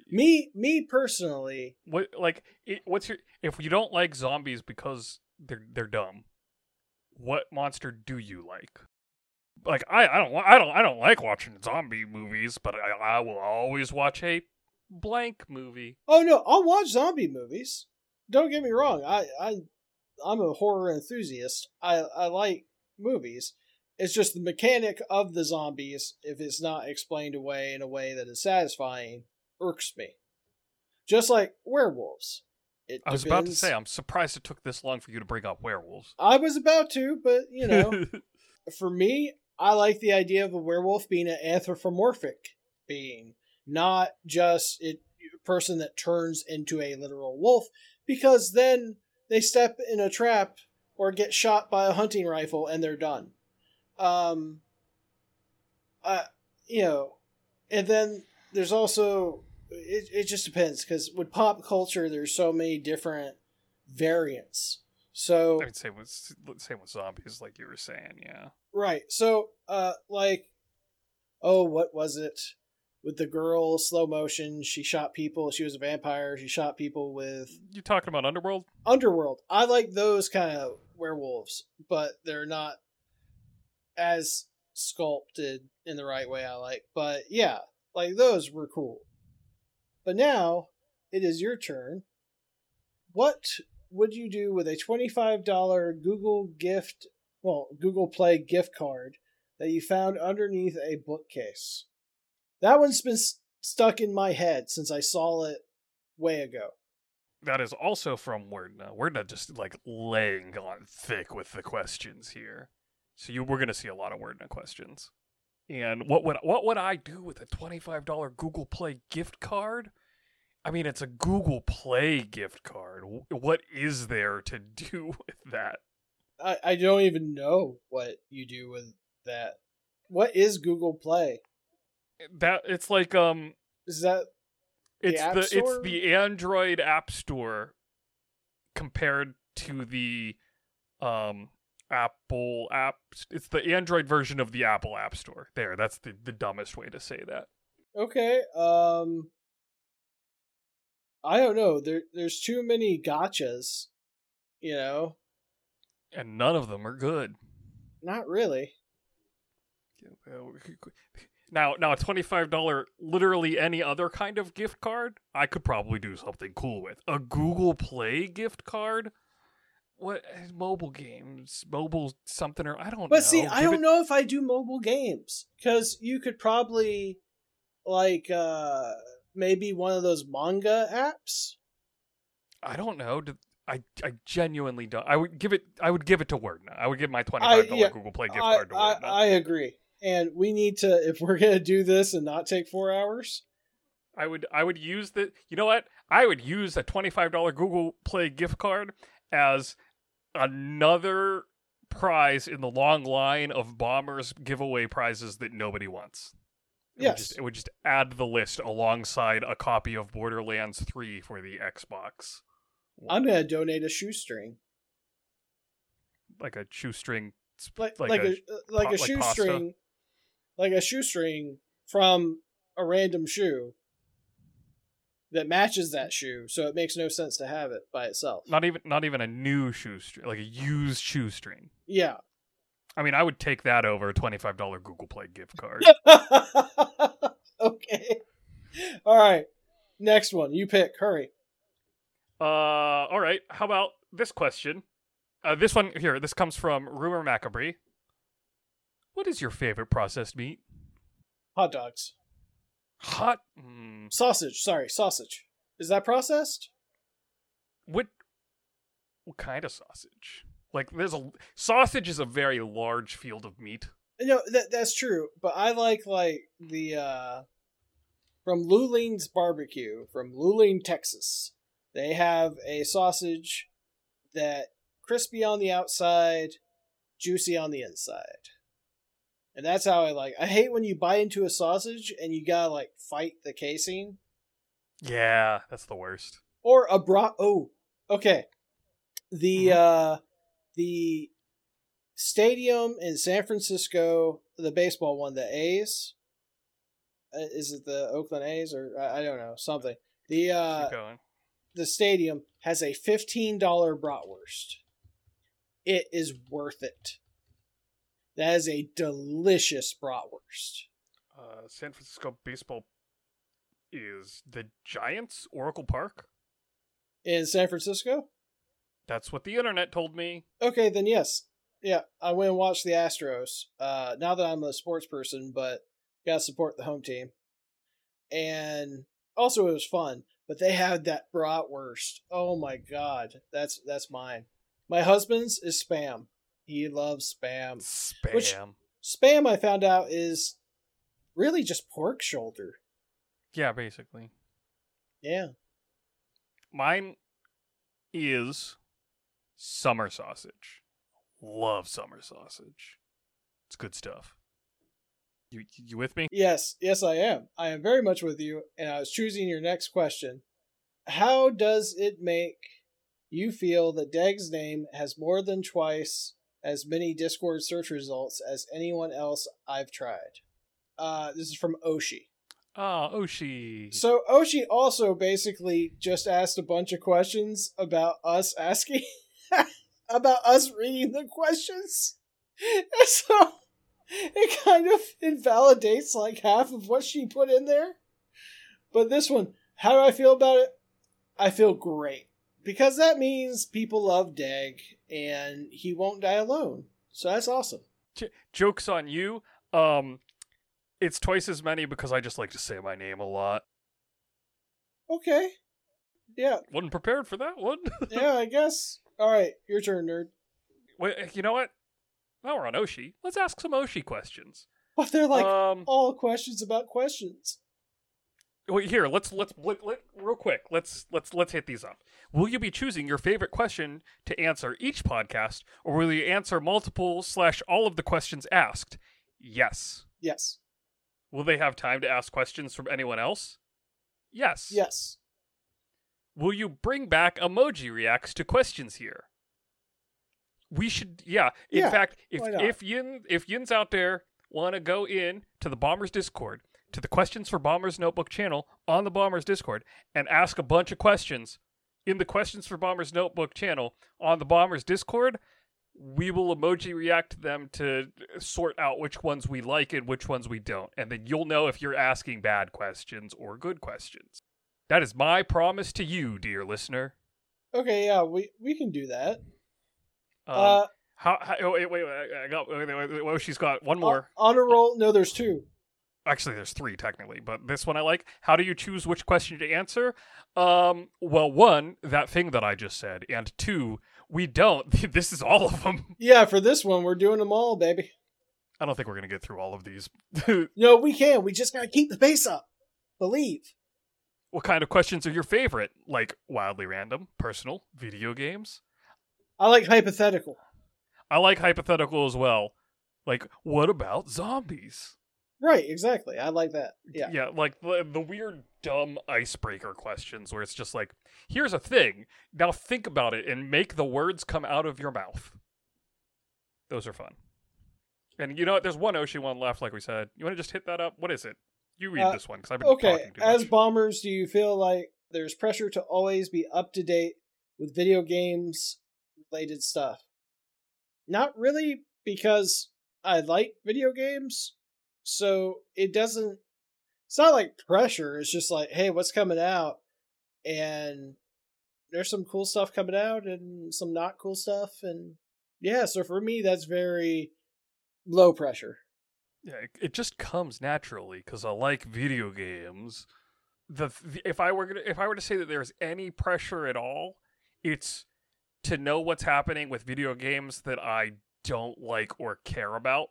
Speaker 2: me me personally
Speaker 1: what like it, what's your if you don't like zombies because they're they're dumb? What monster do you like? Like I I don't I don't I don't like watching zombie movies, but I I will always watch a blank movie.
Speaker 2: oh no i'll watch zombie movies. Don't get me wrong i i i'm a horror enthusiast. I i like movies. It's just the mechanic of the zombies if it's not explained away in a way that is satisfying irks me. Just like werewolves. It
Speaker 1: I was about to say I'm surprised it took this long for you to bring up werewolves.
Speaker 2: i was about to but you know. [laughs] For me, I like the idea of a werewolf being an anthropomorphic being, not just a person that turns into a literal wolf, because then they step in a trap or get shot by a hunting rifle and they're done. Um, uh, you know, and then there's also it. It just depends because with pop culture, there's so many different variants. So
Speaker 1: I would say with same with zombies, like you were saying. Yeah,
Speaker 2: Right. So, uh, like, oh, what was it? With the girl, slow motion, she shot people. She was a vampire. She shot people with
Speaker 1: you talking about Underworld?
Speaker 2: Underworld. I like those kind of werewolves, but they're not as sculpted in the right way I like. But yeah, like those were cool. But now it is your turn. What would you do with a $25 Google gift, well, Google Play gift card that you found underneath a bookcase? That one's been s- stuck in my head since I saw it way ago.
Speaker 1: That is also from Wordna. Wordna just like laying on thick with the questions here. So you we're gonna see a lot of Wordna questions. And what would what would I do with a twenty five dollar Google Play gift card? I mean, it's a Google Play gift card. What is there to [laughs] do with that?
Speaker 2: I, I don't even know what you do with that. What is Google Play?
Speaker 1: That it's like um,
Speaker 2: Is that
Speaker 1: it's the,
Speaker 2: Store?
Speaker 1: it's the Android App Store compared to the um Apple app. It's the Android version of the Apple App Store. There, that's the the dumbest way to say that.
Speaker 2: okay? Um, I don't know. There there's too many gotchas, you know.
Speaker 1: And none of them are good.
Speaker 2: Not really.
Speaker 1: Now, now a twenty-five dollar, literally any other kind of gift card, I could probably do something cool with. A Google Play gift card, what mobile games, mobile something or I don't. know.
Speaker 2: But see, I don't
Speaker 1: it-
Speaker 2: know if I do mobile games because you could probably like uh maybe one of those manga apps.
Speaker 1: I don't know. Did- I, I genuinely don't. I would give it. I would give it to Word. I would give my twenty-five dollar
Speaker 2: yeah,
Speaker 1: Google Play gift
Speaker 2: I,
Speaker 1: card to
Speaker 2: I,
Speaker 1: Word now.
Speaker 2: I agree. And we need to if we're gonna do this and not take four hours.
Speaker 1: I would I would use the you know what? I would use a $25 Google Play gift card as another prize in the long line of bombers giveaway prizes that nobody wants. It would
Speaker 2: Yes.
Speaker 1: just, it would just add the list alongside a copy of Borderlands 3 for the Xbox.
Speaker 2: I'm gonna donate a shoestring.
Speaker 1: like a shoestring sp-
Speaker 2: Like
Speaker 1: like,
Speaker 2: like,
Speaker 1: a,
Speaker 2: a, uh, like
Speaker 1: po-
Speaker 2: a
Speaker 1: like
Speaker 2: shoestring like a shoestring from a random shoe that matches that shoe, so it makes no sense to have it by itself.
Speaker 1: not even not even a new shoestring, like a used shoestring.
Speaker 2: Yeah.
Speaker 1: I mean, I would take that over a $25 Google Play gift card. [laughs]
Speaker 2: okay. All right. Next one. You pick. Hurry.
Speaker 1: Uh, all right. How about this question? Uh, this one here. This comes from Rumor Macabre. What is your favorite processed meat?
Speaker 2: Hot dogs.
Speaker 1: Hot. Mm,
Speaker 2: Sausage. Sorry, sausage. Is that processed?
Speaker 1: what? What kind of sausage? Like, there's a sausage is a very large field of meat.
Speaker 2: No, that that's true. But I like like the uh from Luling's barbecue from Luling, Texas. They have a sausage that crispy on the outside, juicy on the inside. And that's how I like. I hate when you bite into a sausage and you gotta like fight the casing.
Speaker 1: Yeah, that's the worst.
Speaker 2: or a bra oh okay the
Speaker 1: Mhm.
Speaker 2: uh the stadium in san francisco the baseball one the a's uh, is it the oakland a's or i, I don't know something the uh. The stadium has a $15 bratwurst it is worth it that is a delicious bratwurst
Speaker 1: Uh, San Francisco baseball is the Giants Oracle Park.
Speaker 2: in san francisco
Speaker 1: That's what the internet told me.
Speaker 2: Okay, then yes. Yeah, I went and watched the Astros. Uh now that I'm a sports person, but gotta support the home team. And also it was fun. But they had that bratwurst. Oh my god. That's that's mine. My husband's is spam. He loves spam.
Speaker 1: Spam.
Speaker 2: Which- Spam I found out is really just pork shoulder.
Speaker 1: yeah, basically.
Speaker 2: Yeah.
Speaker 1: Mine is summer sausage. Love summer sausage. It's good stuff. You you with me?
Speaker 2: Yes, yes, I am. I am very much with you, and I was choosing your next question. How does it make you feel that Dag's name has more than twice as many Discord search results as anyone else I've tried? Uh, this is from Oshi.
Speaker 1: Ah, Oshi.
Speaker 2: So Oshi also basically just asked a bunch of questions about us asking [laughs] about us reading the questions. And [laughs] so it kind of invalidates like half of what she put in there. But this one, how do I feel about it? I feel great. Because that means people love Dag and he won't die alone. So that's awesome.
Speaker 1: J- jokes on you. Um, it's twice as many because I just like to say my name a lot.
Speaker 2: Okay. Yeah,
Speaker 1: Wasn't prepared for that one. [laughs]
Speaker 2: yeah, I guess. All right, your turn, nerd.
Speaker 1: Wait, you know what? Now we're on Oshi. Let's ask some Oshi questions.
Speaker 2: But they're like
Speaker 1: um,
Speaker 2: all questions about questions.
Speaker 1: Wait, here, let's let's let, let, real quick. Let's let's let's hit these up. Will you be choosing your favorite question to answer each podcast, or will you answer multiple slash all of the questions asked? Yes.
Speaker 2: Yes.
Speaker 1: Will they have time to ask questions from anyone else? Yes.
Speaker 2: Yes.
Speaker 1: Will you bring back emoji reacts to questions here? We should, yeah. In
Speaker 2: Yeah,
Speaker 1: fact, if if Yin if Yin's out there want to go in to the Bombers Discord, to the Questions for Bombers Notebook channel on the Bombers Discord and ask a bunch of questions in the Questions for Bombers Notebook channel on the Bombers Discord, we will emoji react to them to sort out which ones we like and which ones we don't. And then you'll know if you're asking bad questions or good questions. That is my promise to you, dear listener.
Speaker 2: Okay, yeah, we we can do that.
Speaker 1: Um,
Speaker 2: uh,
Speaker 1: how, how, oh, wait, wait, wait, I got, wait, wait, wait, wait, she's got one more.
Speaker 2: on a roll. No, there's two.
Speaker 1: Actually, there's three technically, but this one I like. How do you choose which question to answer? Um, well, one, that thing that I just said, and two, we don't. [laughs] this is all of them.
Speaker 2: Yeah, for this one, we're doing them all, baby.
Speaker 1: I don't think we're gonna get through all of these. [laughs]
Speaker 2: No, we can. We just gotta keep the pace up. Believe.
Speaker 1: what kind of questions are your favorite? Like wildly random, personal, video games?
Speaker 2: I like hypothetical.
Speaker 1: I like hypothetical as well. Like, what about zombies?
Speaker 2: Right, exactly. I like that. Yeah.
Speaker 1: Yeah, like the, the weird, dumb icebreaker questions where it's just like, here's a thing. Now think about it and make the words come out of your mouth. Those are fun. And you know what? There's one Oshi one left, like we said. You want to just hit that up? What is it? You read
Speaker 2: Uh,
Speaker 1: this one because I've been
Speaker 2: Okay, as
Speaker 1: much.
Speaker 2: bombers, do you feel like there's pressure to always be up to date with video games related stuff? Not really, because I like video games, so it doesn't. It's not like pressure. It's just like, hey, what's coming out? And there's some cool stuff coming out and some not cool stuff. And yeah, so for me, that's very low pressure.
Speaker 1: Yeah, it, just comes naturally because I like video games. The, the if I were gonna if I were to say that there's any pressure at all, it's to know what's happening with video games that I don't like or care about.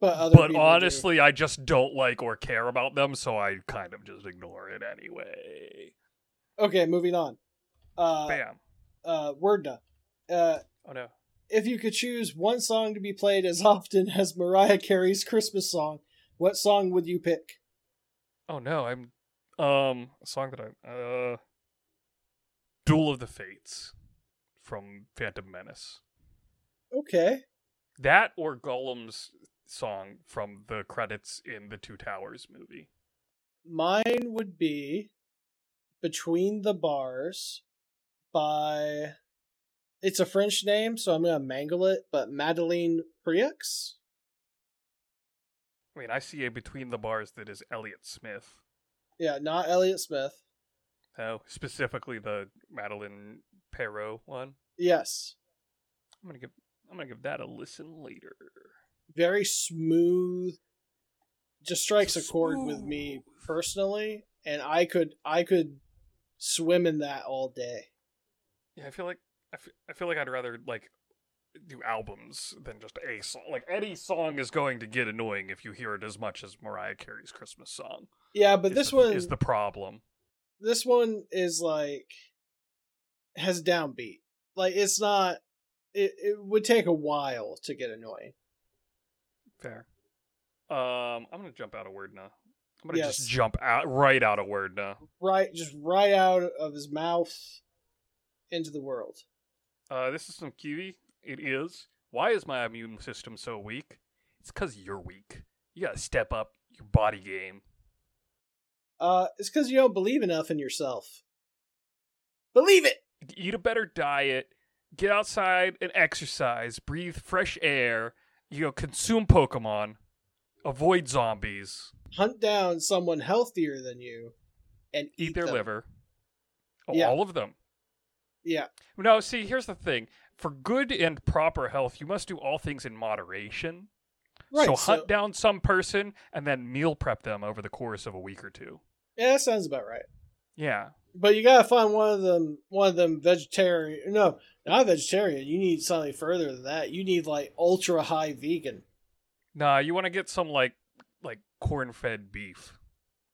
Speaker 2: But
Speaker 1: But
Speaker 2: people do.
Speaker 1: honestly, I just don't like or care about them, so I kind of just ignore it anyway.
Speaker 2: okay, moving on. Uh,
Speaker 1: Bam.
Speaker 2: uh, Wordna. Uh,
Speaker 1: Oh no.
Speaker 2: if you could choose one song to be played as [laughs] often as Mariah Carey's Christmas song, what song would you pick?
Speaker 1: Oh no, I'm um a song that I uh Duel of the Fates from Phantom Menace.
Speaker 2: Okay.
Speaker 1: That or Gollum's song from the credits in the Two Towers movie.
Speaker 2: Mine would be Between the Bars by. It's a French name, so I'm going to mangle it, but Madeleine Preux?
Speaker 1: I mean, I see a Between the Bars that is Elliott Smith.
Speaker 2: Yeah, not Elliott Smith.
Speaker 1: Oh, specifically the Madeline Perot one.
Speaker 2: Yes.
Speaker 1: I'm gonna give I'm gonna give that a listen later.
Speaker 2: Very smooth. Just strikes a chord with me personally, and I could I could swim in that all day.
Speaker 1: Yeah, I feel like I fe- I feel like I'd rather like do albums than just a song. Like any song is going to get annoying if you hear it as much as Mariah Carey's Christmas song.
Speaker 2: Yeah, but this
Speaker 1: the,
Speaker 2: one
Speaker 1: is the problem.
Speaker 2: This one is like has a downbeat. Like it's not. It it would take a while to get annoying.
Speaker 1: Fair. Um, I'm gonna jump out of word now. I'm gonna
Speaker 2: Yes.
Speaker 1: just jump out right out of word now.
Speaker 2: Right, just right out of his mouth into the world.
Speaker 1: Uh, this is some Kiwi. It is. Why is my immune system so weak? It's because you're weak. You gotta step up your body game.
Speaker 2: Uh, it's because you don't believe enough in yourself. Believe it.
Speaker 1: Eat a better diet. Get outside and exercise. Breathe fresh air. You know, consume Pokemon. Avoid zombies.
Speaker 2: Hunt down someone healthier than you, and eat,
Speaker 1: Eat their
Speaker 2: them.
Speaker 1: liver. Oh,
Speaker 2: Yeah.
Speaker 1: All of them.
Speaker 2: Yeah,
Speaker 1: No, see, here's the thing. For good and proper health, you must do all things in moderation.
Speaker 2: right.
Speaker 1: so
Speaker 2: So,
Speaker 1: hunt down some person and then meal prep them over the course of a week or two.
Speaker 2: Yeah, that sounds about right.
Speaker 1: Yeah.
Speaker 2: But you gotta find one of them, one of them vegetarian. No, not vegetarian. You need something further than that. You need like ultra high vegan.
Speaker 1: Nah, you want to get some like like corn-fed beef.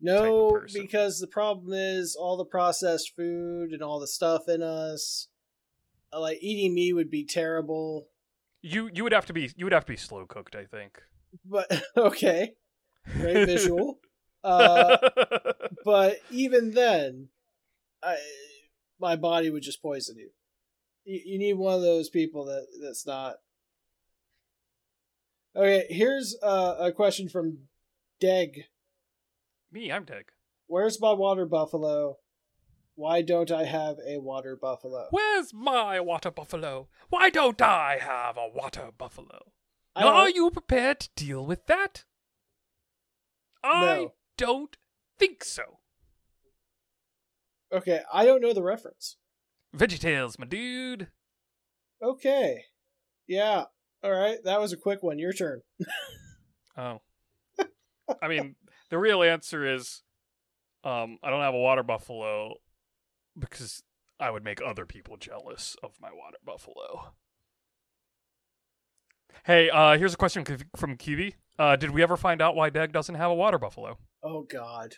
Speaker 2: No, because the problem is all the processed food and all the stuff in us. Uh, Like eating meat would be terrible.
Speaker 1: You you would have to be you would have to be slow cooked, I think.
Speaker 2: But [laughs] okay, great visual. [laughs] Uh, [laughs] but even then, I my body would just poison you. You, you need one of those people that that's not. Okay, here's uh, a question from Deg.
Speaker 1: Me, I'm Dag.
Speaker 2: Where's my water buffalo? Why don't I have a water buffalo?
Speaker 1: Where's my water buffalo? Why don't I have a water buffalo? Are you prepared to deal with that? I
Speaker 2: No.
Speaker 1: Don't think so.
Speaker 2: Okay, I don't know the reference.
Speaker 1: VeggieTales, my dude.
Speaker 2: Okay. Yeah. All right. That was a quick one. Your turn. [laughs]
Speaker 1: Oh. I mean, the real answer is um, I don't have a water buffalo because I would make other people jealous of my water buffalo. Hey, uh, here's a question from Kiwi. Uh, did we ever find out why Dag doesn't have a water buffalo?
Speaker 2: Oh God.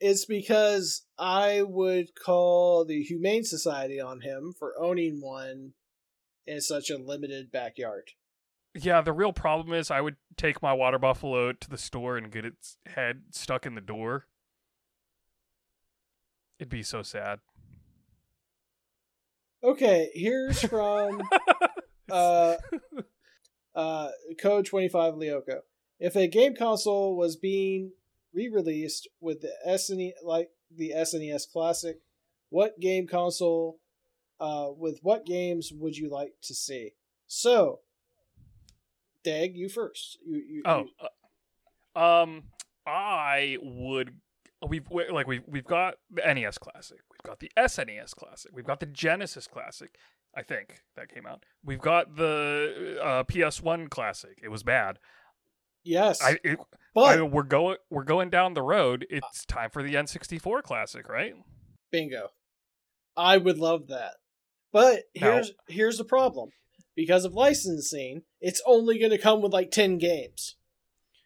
Speaker 2: It's because I would call the Humane Society on him for owning one in such a limited backyard.
Speaker 1: Yeah, the real problem is I would take my water buffalo to the store and get its head stuck in the door. It'd be so sad.
Speaker 2: Okay, here's from [laughs] uh uh code 25 Lyoko. If a game console was being re-released with the SNE like the SNES Classic, what game console uh with what games would you like to see? So, Dag, you first. You, you
Speaker 1: Oh,
Speaker 2: you-
Speaker 1: uh, um, I would. We've we- like we've we've got the NES Classic, we've got the SNES Classic, we've got the Genesis Classic. I think that came out. We've got the uh, PS1 Classic. It was bad.
Speaker 2: Yes,
Speaker 1: I, it,
Speaker 2: but
Speaker 1: I we're going we're going down the road. Uh it's time for the N64 Classic, right?
Speaker 2: bingo. I would love that. But here's here's the problem. Because of licensing, it's only going to come with like 10 games.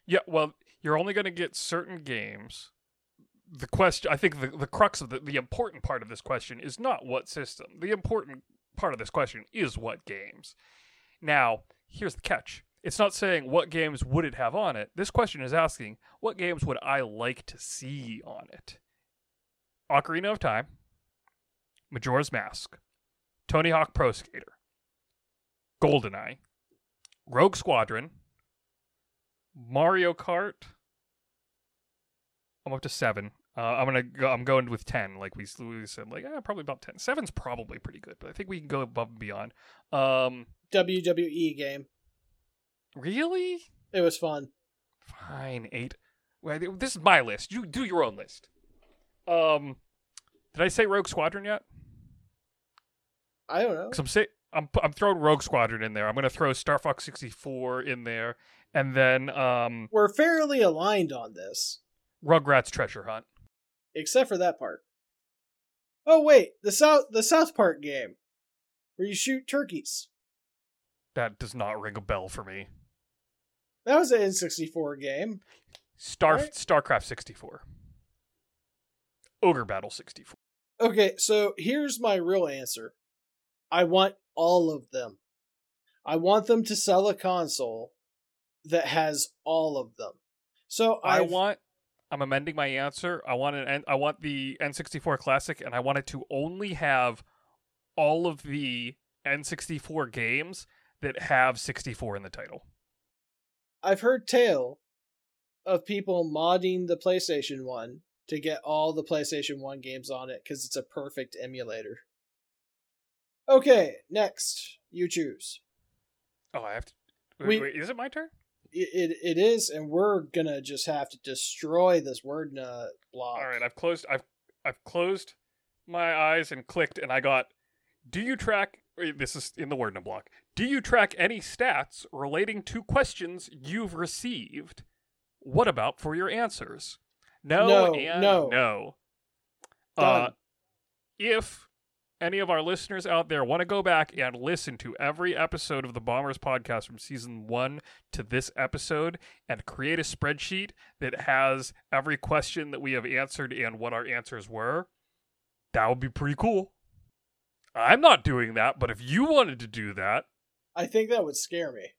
Speaker 1: Yeah. Well, you're only going to get certain games. The question, I think, the the crux of the the important part of this question is not what system. The important part of this question is what games. Now, here's the catch. It's not saying what games would it have on it. This question is asking what games would I like to see on it. Ocarina of Time, Majora's Mask, Tony Hawk Pro Skater, GoldenEye, Rogue Squadron, Mario Kart. I'm up to seven. Uh, I'm gonna go. I'm going with ten. Like we, we said, like eh, probably about ten. Seven's probably pretty good, but I think we can go above and beyond. Um,
Speaker 2: WWE game.
Speaker 1: Really?
Speaker 2: It was fun.
Speaker 1: Fine, eight. Well, this is my list. You do your own list. Um, did I say Rogue Squadron yet?
Speaker 2: I don't know.
Speaker 1: I'm say I'm I'm throwing Rogue Squadron in there. I'm gonna throw Star Fox 64 in there, and then um
Speaker 2: We're fairly aligned on this,
Speaker 1: Rugrats Treasure Hunt.
Speaker 2: except for that part. Oh wait, the South the South Park game where you shoot turkeys.
Speaker 1: That does not ring a bell for me.
Speaker 2: That was an N64 game.
Speaker 1: Star
Speaker 2: Right.
Speaker 1: StarCraft 64. Ogre Battle 64.
Speaker 2: Okay, so here's my real answer. I want all of them. I want them to sell a console that has all of them. So
Speaker 1: I
Speaker 2: I've-
Speaker 1: want. I'm amending my answer. I want an. I want the N64 Classic, and I want it to only have all of the N64 games that have 64 in the title.
Speaker 2: I've heard tale of people modding the PlayStation 1 to get all the PlayStation 1 games on it because it's a perfect emulator. Okay, next. You choose.
Speaker 1: Oh, I have to. Wait,
Speaker 2: We-
Speaker 1: wait, is it my turn?
Speaker 2: It, it, it is, and we're gonna just have to destroy this word nut block.
Speaker 1: All right, I've closed. I've I've closed my eyes and clicked, and I got. Do you track? This is in the word in block. Do you track any stats relating to questions you've received? What about for your answers? No,
Speaker 2: No,
Speaker 1: and
Speaker 2: no.
Speaker 1: no. Uh, if any of our listeners out there want to go back and listen to every episode of the Bombers podcast from season one to this episode and create a spreadsheet that has every question that we have answered and what our answers were, that would be pretty cool. I'm not doing that, but if you wanted to do that,
Speaker 2: I think that would scare me.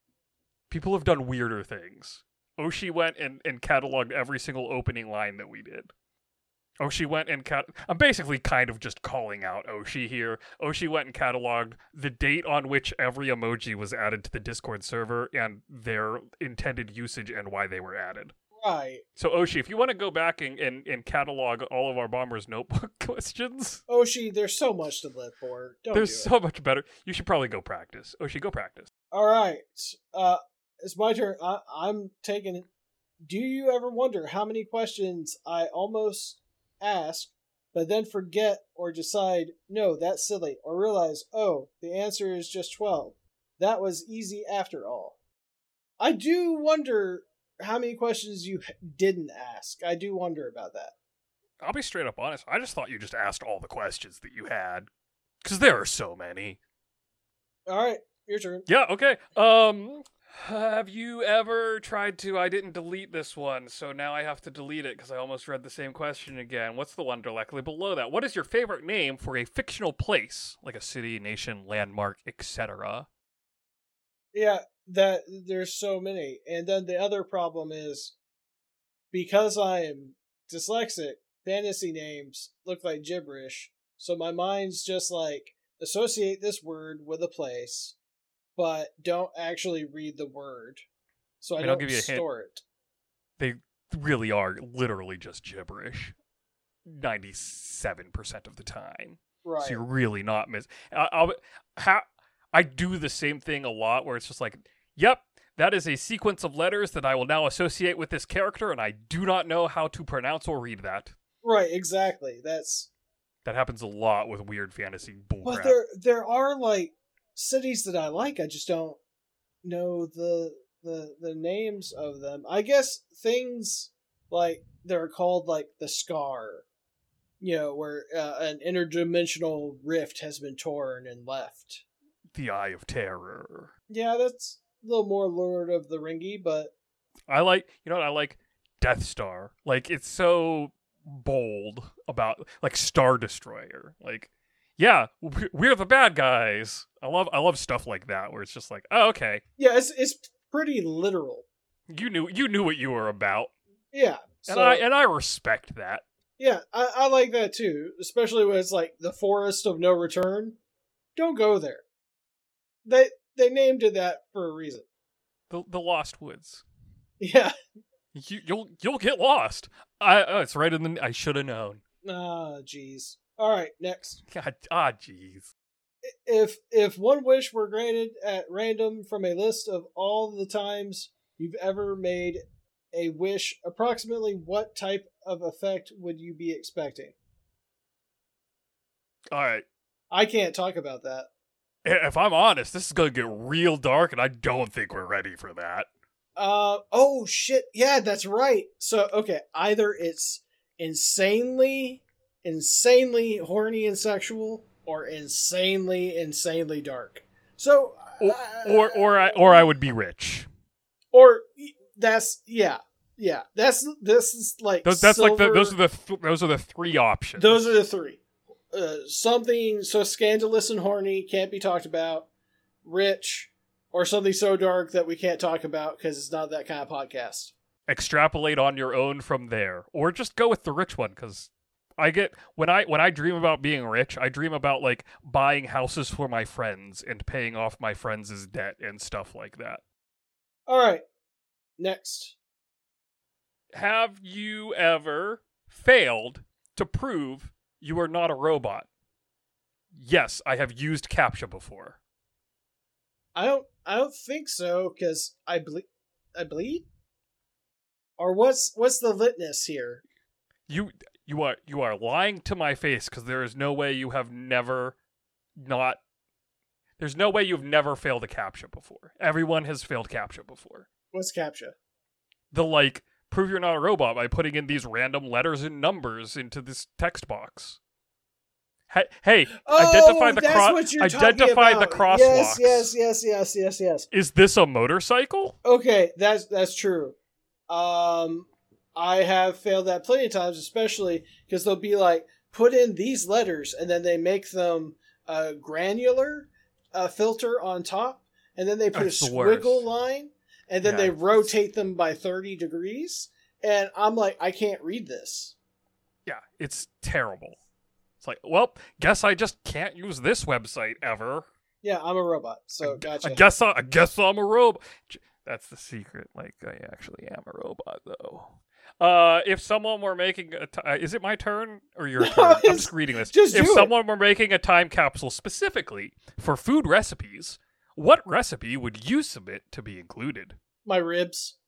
Speaker 1: people have done weirder things. Oshi went and, and cataloged every single opening line that we did. Oshi went and cat. I'm basically kind of just calling out Oshi here. Oshi went and cataloged the date on which every emoji was added to the Discord server and their intended usage and why they were added.
Speaker 2: Right.
Speaker 1: So Oshi, if you want to go back and, and, and catalog all of our bombers notebook [laughs] questions,
Speaker 2: Oshi, there's so much to live for. Don't
Speaker 1: there's
Speaker 2: do
Speaker 1: so much better. You should probably go practice. Oshi, go practice.
Speaker 2: All right. Uh, it's my turn. I, I'm taking it. Do you ever wonder how many questions I almost ask, but then forget or decide, no, that's silly, or realize, oh, the answer is just 12? That was easy after all. I do wonder how many questions you didn't ask. I do wonder about that.
Speaker 1: I'll be straight up honest. I just thought you just asked all the questions that you had, because there are so many.
Speaker 2: All right, your turn.
Speaker 1: Yeah. Okay. Um. Have you ever tried to? I didn't delete this one, so now I have to delete it because I almost read the same question again. What's the one directly below that? What is your favorite name for a fictional place, like a city, nation, landmark, etc.?
Speaker 2: Yeah, that there's so many. And then the other problem is because I'm dyslexic, fantasy names look like gibberish. So my mind's just like associate this word with a place, but don't actually read the word. So I,
Speaker 1: I
Speaker 2: don't
Speaker 1: give you a hint.
Speaker 2: store it.
Speaker 1: They really are literally just gibberish, ninety-seven percent of the time.
Speaker 2: Right.
Speaker 1: So you're really not miss. I, I'll ha, I do the same thing a lot, where it's just like, yep, that is a sequence of letters that I will now associate with this character, and I do not know how to pronounce or read that.
Speaker 2: Right, exactly. That's
Speaker 1: That happens a lot with weird fantasy bullcrap.
Speaker 2: But there there are like cities that I like. I just don't know the the the names of them. I guess things like they're called like the scar, you know, where uh, an interdimensional rift has been torn and left.
Speaker 1: the Eye of Terror.
Speaker 2: Yeah, that's a little more Lord of the Ringy, but
Speaker 1: I like, you know what I like? Death Star. Like it's so bold about like Star Destroyer. Like, yeah, we- we're the bad guys. I love, I love stuff like that where it's just like, oh, okay,
Speaker 2: yeah, it's it's pretty literal.
Speaker 1: you knew, you knew what you were about,
Speaker 2: Yeah,
Speaker 1: and I and I respect that.
Speaker 2: yeah, I, I like that too, especially when it's like the forest of no return. Don't go there. They they named it that for a reason.
Speaker 1: The the Lost Woods.
Speaker 2: Yeah.
Speaker 1: You, you'll you'll get lost. I oh, it's right in the. I should have known.
Speaker 2: Ah, jeez. All right, next. [laughs]
Speaker 1: God, ah, jeez.
Speaker 2: If if one wish were granted at random from a list of all the times you've ever made a wish, approximately what type of effect would you be expecting?
Speaker 1: All right.
Speaker 2: I can't talk about that.
Speaker 1: If I'm honest, this is gonna get real dark, and I don't think we're ready for that.
Speaker 2: Uh oh shit. Yeah, that's right. So okay, either it's insanely insanely horny and sexual or insanely insanely dark. So
Speaker 1: Or
Speaker 2: uh,
Speaker 1: or or I or I would be rich.
Speaker 2: or that's yeah. Yeah. That's this is like
Speaker 1: Those, that's like the, those are the th- those are the three options.
Speaker 2: those are the three. Uh, something so scandalous and horny can't be talked about. Rich or something so dark that we can't talk about because it's not that kind of podcast.
Speaker 1: extrapolate on your own from there, or just go with the rich one because I get when I when I dream about being rich, I dream about like buying houses for my friends and paying off my friends' debt and stuff like that.
Speaker 2: All right. Next.
Speaker 1: Have you ever failed to prove you are not a robot? Yes, I have used CAPTCHA before.
Speaker 2: I don't. I don't think so because I bleed. I bleed. Or what's what's the litness here?
Speaker 1: You you are you are lying to my face because there is no way you have never not there's no way you've never failed a captcha before. Everyone has failed captcha before.
Speaker 2: What's captcha?
Speaker 1: The like prove you're not a robot by putting in these random letters and numbers into this text box. Hey, hey identify the
Speaker 2: Oh, that's
Speaker 1: cro-
Speaker 2: what you're
Speaker 1: identify the
Speaker 2: about.
Speaker 1: crosswalks.
Speaker 2: Yes, yes, yes, yes, yes, yes.
Speaker 1: Is this a motorcycle?
Speaker 2: Okay, that's that's true. Um, I have failed that plenty of times, especially because they'll be like, put in these letters, and then they make them a granular uh, filter on top, and then they put
Speaker 1: That's
Speaker 2: a
Speaker 1: the worst.
Speaker 2: line, and then
Speaker 1: Yeah,
Speaker 2: they rotate them by thirty degrees, and I'm like, I can't read this.
Speaker 1: Yeah, it's terrible. It's like, well, guess I just can't use this website ever.
Speaker 2: Yeah, I'm a robot, so
Speaker 1: I,
Speaker 2: gotcha.
Speaker 1: I guess I, I guess I'm a robot. That's the secret. Like I actually am a robot, though. Uh, if someone were making a, t- uh, is it my turn or your [laughs]
Speaker 2: No,
Speaker 1: turn? I'm just reading this.
Speaker 2: just
Speaker 1: if
Speaker 2: do it.
Speaker 1: someone were making a time capsule specifically for food recipes, what recipe would you submit to be included?
Speaker 2: My ribs.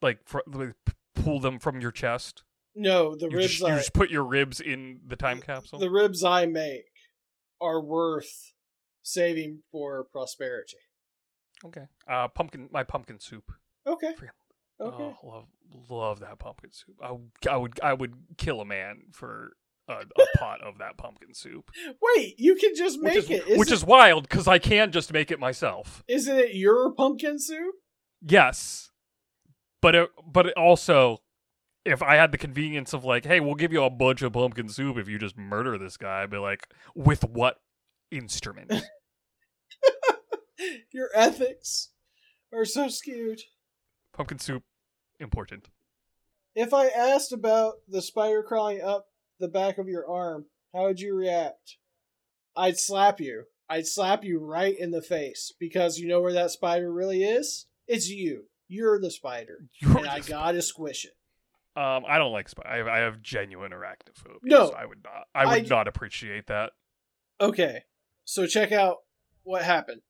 Speaker 1: Like, fr- like, pull them from your chest.
Speaker 2: No, the
Speaker 1: You
Speaker 2: ribs
Speaker 1: just, you just put your ribs in the time capsule.
Speaker 2: the ribs I make are worth saving for prosperity.
Speaker 1: Okay. Uh, pumpkin. My pumpkin soup.
Speaker 2: Okay. Okay.
Speaker 1: Oh, love love that pumpkin soup. I, I would I would kill a man for a, a pot of that pumpkin soup.
Speaker 2: Wait, you can just make
Speaker 1: which is,
Speaker 2: it.
Speaker 1: Which is wild because I can just make it myself.
Speaker 2: isn't it your pumpkin soup?
Speaker 1: Yes, but it, but it also, if I had the convenience of like, hey, we'll give you a bunch of pumpkin soup if you just murder this guy, I'd be like, with what instrument? [laughs]
Speaker 2: Your ethics are so skewed.
Speaker 1: pumpkin soup, important.
Speaker 2: If I asked about the spider crawling up the back of your arm, how would you react? I'd slap you. I'd slap you right in the face because you know where that spider really is? It's you. You're the spider.
Speaker 1: You're
Speaker 2: And I
Speaker 1: just-
Speaker 2: gotta squish it.
Speaker 1: Um, I don't like spiders. I have, I have genuine arachnophobia.
Speaker 2: No.
Speaker 1: so I would not. I would
Speaker 2: I-
Speaker 1: not appreciate that.
Speaker 2: Okay, so check out what happened.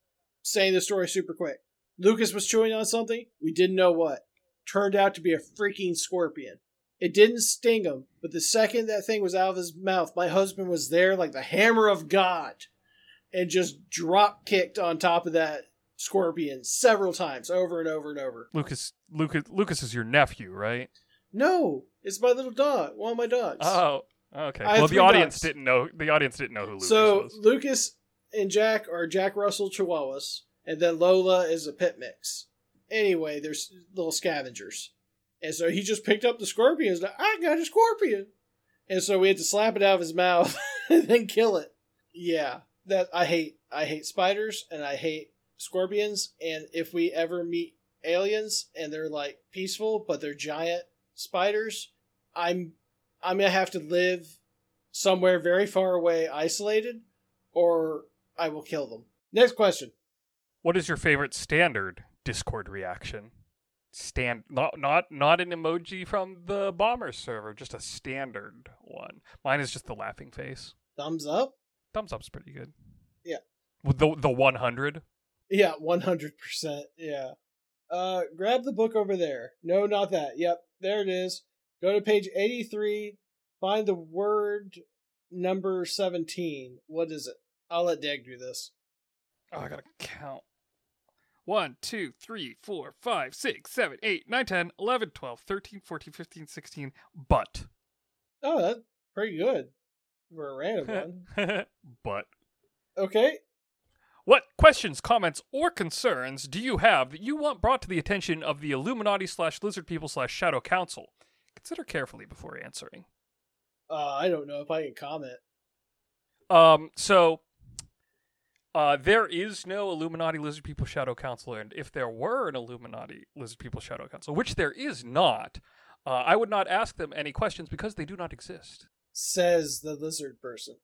Speaker 2: Saying the story super quick. Lucas was chewing on something, we didn't know what. Turned out to be a freaking scorpion. It didn't sting him, but the second that thing was out of his mouth, my husband was there like the hammer of God and just drop kicked on top of that scorpion several times, over and over and over.
Speaker 1: Lucas, Lucas, Lucas is your nephew, right?
Speaker 2: No, it's my little dog, one of my dogs.
Speaker 1: Oh, okay.
Speaker 2: I
Speaker 1: Well, the audience
Speaker 2: dogs.
Speaker 1: didn't know. The audience didn't know who Lucas
Speaker 2: so
Speaker 1: was.
Speaker 2: Lucas and Jack are Jack Russell Chihuahuas, and then Lola is a pit mix. Anyway, there's little scavengers, and so he just picked up the scorpion. and was like, I got a scorpion, and so we had to slap it out of his mouth [laughs] and then kill it. Yeah, that I hate. I hate spiders and I hate scorpions. And if we ever meet aliens and they're like peaceful but they're giant spiders, I'm I'm gonna have to live somewhere very far away, isolated, or I will kill them. Next question.
Speaker 1: What is your favorite standard Discord reaction? Stand not not not an emoji from the bomber server, just a standard one. Mine is just the laughing face.
Speaker 2: Thumbs up?
Speaker 1: Thumbs up's pretty good.
Speaker 2: Yeah.
Speaker 1: The the one hundred.
Speaker 2: Yeah, one hundred percent. Yeah. Uh, grab the book over there. No, not that. Yep, there it is. Go to page eighty-three. Find the word number seventeen. What is it? I'll let Dag do this.
Speaker 1: Oh, I gotta count. 1, 2, 3, 4, 5, 6, 7, 8, 9, 10, 11, 12, 13, 14, 15, 16. But.
Speaker 2: Oh, that's pretty good for a random [laughs] one.
Speaker 1: but.
Speaker 2: Okay.
Speaker 1: What questions, comments, or concerns do you have that you want brought to the attention of the Illuminati slash Lizard People slash Shadow Council? Consider carefully before answering.
Speaker 2: Uh, I don't know if I can comment.
Speaker 1: Um, so uh, there is no Illuminati Lizard People Shadow Council, and if there were an Illuminati Lizard People Shadow Council, which there is not, uh, I would not ask them any questions because they do not exist.
Speaker 2: Says the lizard person.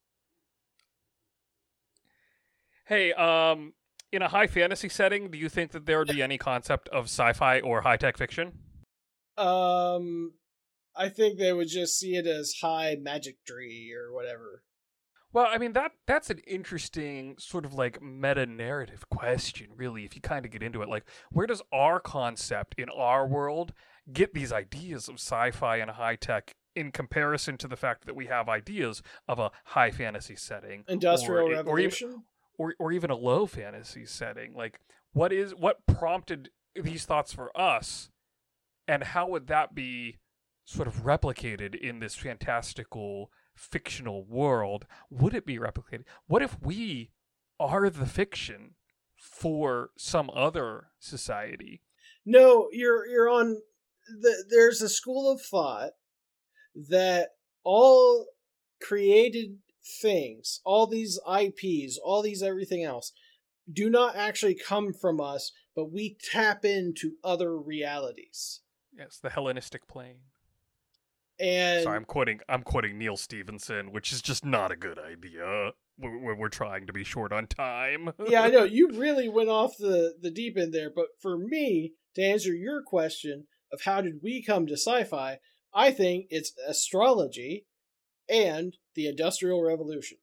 Speaker 1: Hey, um, in a high fantasy setting, do you think that there would be any concept of sci-fi or high-tech fiction?
Speaker 2: Um, I think they would just see it as high magic tree or whatever.
Speaker 1: Well, I mean that that's an interesting sort of like meta narrative question, really, if you kind of get into it. Like, where does our concept in our world get these ideas of sci-fi and high tech in comparison to the fact that we have ideas of a high fantasy setting,
Speaker 2: Industrial
Speaker 1: or, or even
Speaker 2: Revolution.
Speaker 1: or or even a low fantasy setting? Like, what is what prompted these thoughts for us, and how would that be sort of replicated in this fantastical fictional world? Would it be replicated? What if we are the fiction for some other society?
Speaker 2: No, you're you're on. The, there's a school of thought that all created things, all these IPs, all these everything else, do not actually come from us, but we tap into other realities.
Speaker 1: Yes, the Hellenistic plane.
Speaker 2: And
Speaker 1: Sorry, I'm quoting. I'm quoting Neal Stephenson, which is just not a good idea when when we're trying to be short on time. [laughs]
Speaker 2: yeah, I know you really went off the the deep end there, but for me to answer your question of how did we come to sci-fi, I think it's astrology and the industrial revolution.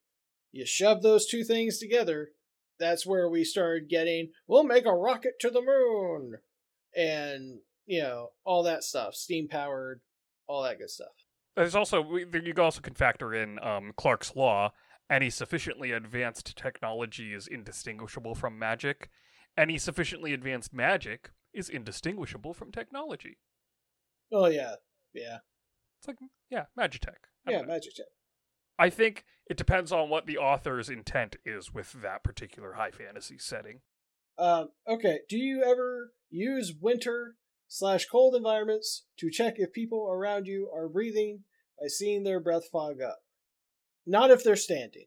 Speaker 2: You shove those two things together, that's where we started getting we'll make a rocket to the moon and you know, all that stuff, steam powered, all that good stuff.
Speaker 1: There's also you also can factor in um, Clarke's law. Any sufficiently advanced technology is indistinguishable from magic. Any sufficiently advanced magic is indistinguishable from technology.
Speaker 2: Oh yeah. Yeah.
Speaker 1: It's like yeah, Magitech. I
Speaker 2: Yeah, check.
Speaker 1: I think it depends on what the author's intent is with that particular high fantasy setting.
Speaker 2: Um, okay, do you ever use winter slash cold environments to check if people around you are breathing by seeing their breath fog up? Not if they're standing.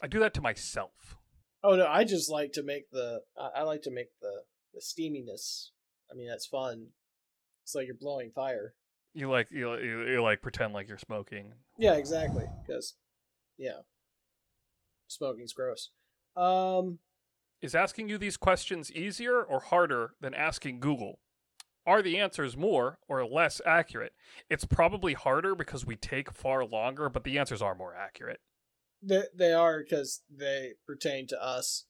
Speaker 1: I do that to myself.
Speaker 2: Oh no, I just like to make the I, I like to make the the steaminess. I mean, that's fun. It's like you're blowing fire.
Speaker 1: You like you, you, you like pretend like you're smoking.
Speaker 2: Yeah, exactly. Because, yeah, smoking's gross. Um,
Speaker 1: Is asking you these questions easier or harder than asking Google? Are the answers more or less accurate? It's probably harder because we take far longer, but the answers are more accurate.
Speaker 2: they they are because they pertain to us.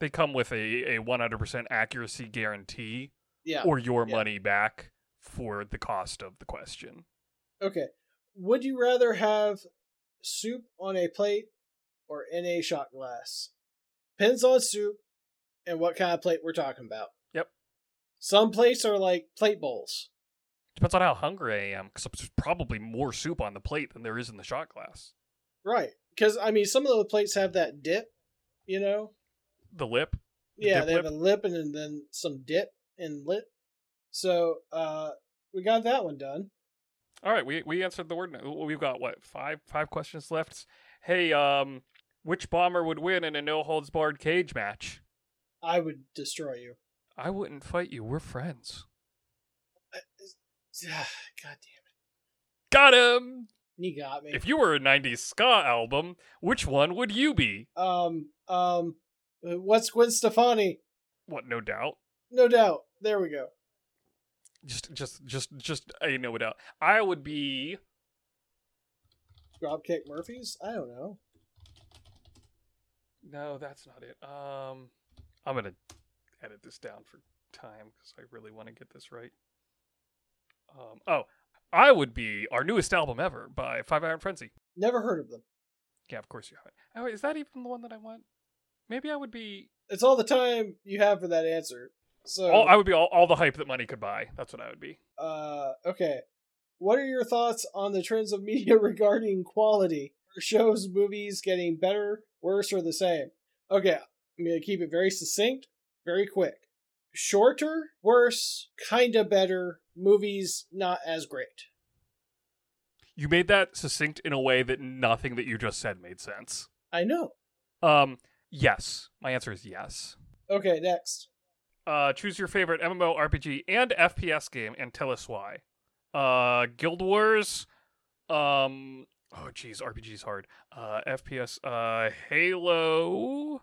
Speaker 1: They come with a, a 100% accuracy guarantee
Speaker 2: Yeah.
Speaker 1: or your
Speaker 2: Yeah.
Speaker 1: money back for the cost of the question.
Speaker 2: Okay. Would you rather have soup on a plate or in a shot glass? Depends on soup and what kind of plate we're talking about. Some plates are like plate bowls.
Speaker 1: Depends on how hungry I am, because there's probably more soup on the plate than there is in the shot glass.
Speaker 2: Right. Because, I mean, some of the plates have that dip, you know?
Speaker 1: The lip, The
Speaker 2: yeah, they have a lip and then some dip and lip. So, uh, we got that one done.
Speaker 1: All right, we we answered the word. We've got what five five questions left. Hey, um, which bomber would win in a no holds barred cage match?
Speaker 2: I would destroy you.
Speaker 1: I wouldn't fight you. We're friends. [sighs]
Speaker 2: God damn it.
Speaker 1: Got him.
Speaker 2: You got me.
Speaker 1: If you were a '90s ska album, which one would you be?
Speaker 2: um, um, uh, what's Gwen Stefani?
Speaker 1: What? No doubt.
Speaker 2: No doubt. There we go.
Speaker 1: Just, just, just, just a no doubt. I would be.
Speaker 2: Dropkick Murphys? I don't know.
Speaker 1: No, that's not it. Um, I'm gonna edit this down for time because I really want to get this right. Um, oh, I would be our newest album ever by Five Iron Frenzy.
Speaker 2: Never heard of them.
Speaker 1: Yeah, of course you haven't. Oh, wait, is that even the one that I want? Maybe I would be.
Speaker 2: It's all the time you have for that answer. So,
Speaker 1: All, I would be all, all the hype that money could buy. That's what I would be.
Speaker 2: uh, okay. What are your thoughts on the trends of media [laughs] regarding quality? Are shows, movies getting better, worse, or the same? Okay, I'm going to keep it very succinct, very quick. Shorter, worse, kinda better, movies not as great.
Speaker 1: You made that succinct in a way that nothing that you just said made sense.
Speaker 2: I know.
Speaker 1: Um, yes. My answer is yes.
Speaker 2: Okay, next.
Speaker 1: Uh, choose your favorite MMO, RPG, and FPS game, and tell us why. Uh, Guild Wars. Um, oh, geez, RPG's hard. Uh, FPS. Uh, Halo.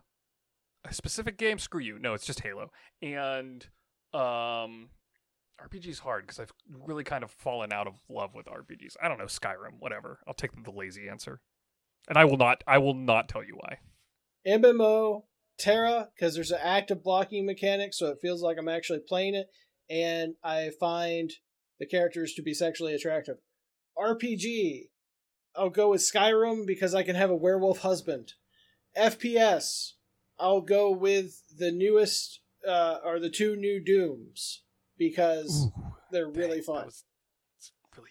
Speaker 1: A specific game? Screw you. No, it's just Halo. And um, RPG's hard because I've really kind of fallen out of love with RPGs. I don't know Skyrim. Whatever. I'll take the lazy answer. And I will not. I will not tell you why.
Speaker 2: MMO, TERA, because there's an active blocking mechanic, so it feels like I'm actually playing it, and I find the characters to be sexually attractive. RPG, I'll go with Skyrim because I can have a werewolf husband. FPS, I'll go with the newest, uh, or the two new Dooms because they're really
Speaker 1: Dang,
Speaker 2: fun.
Speaker 1: Was it's a really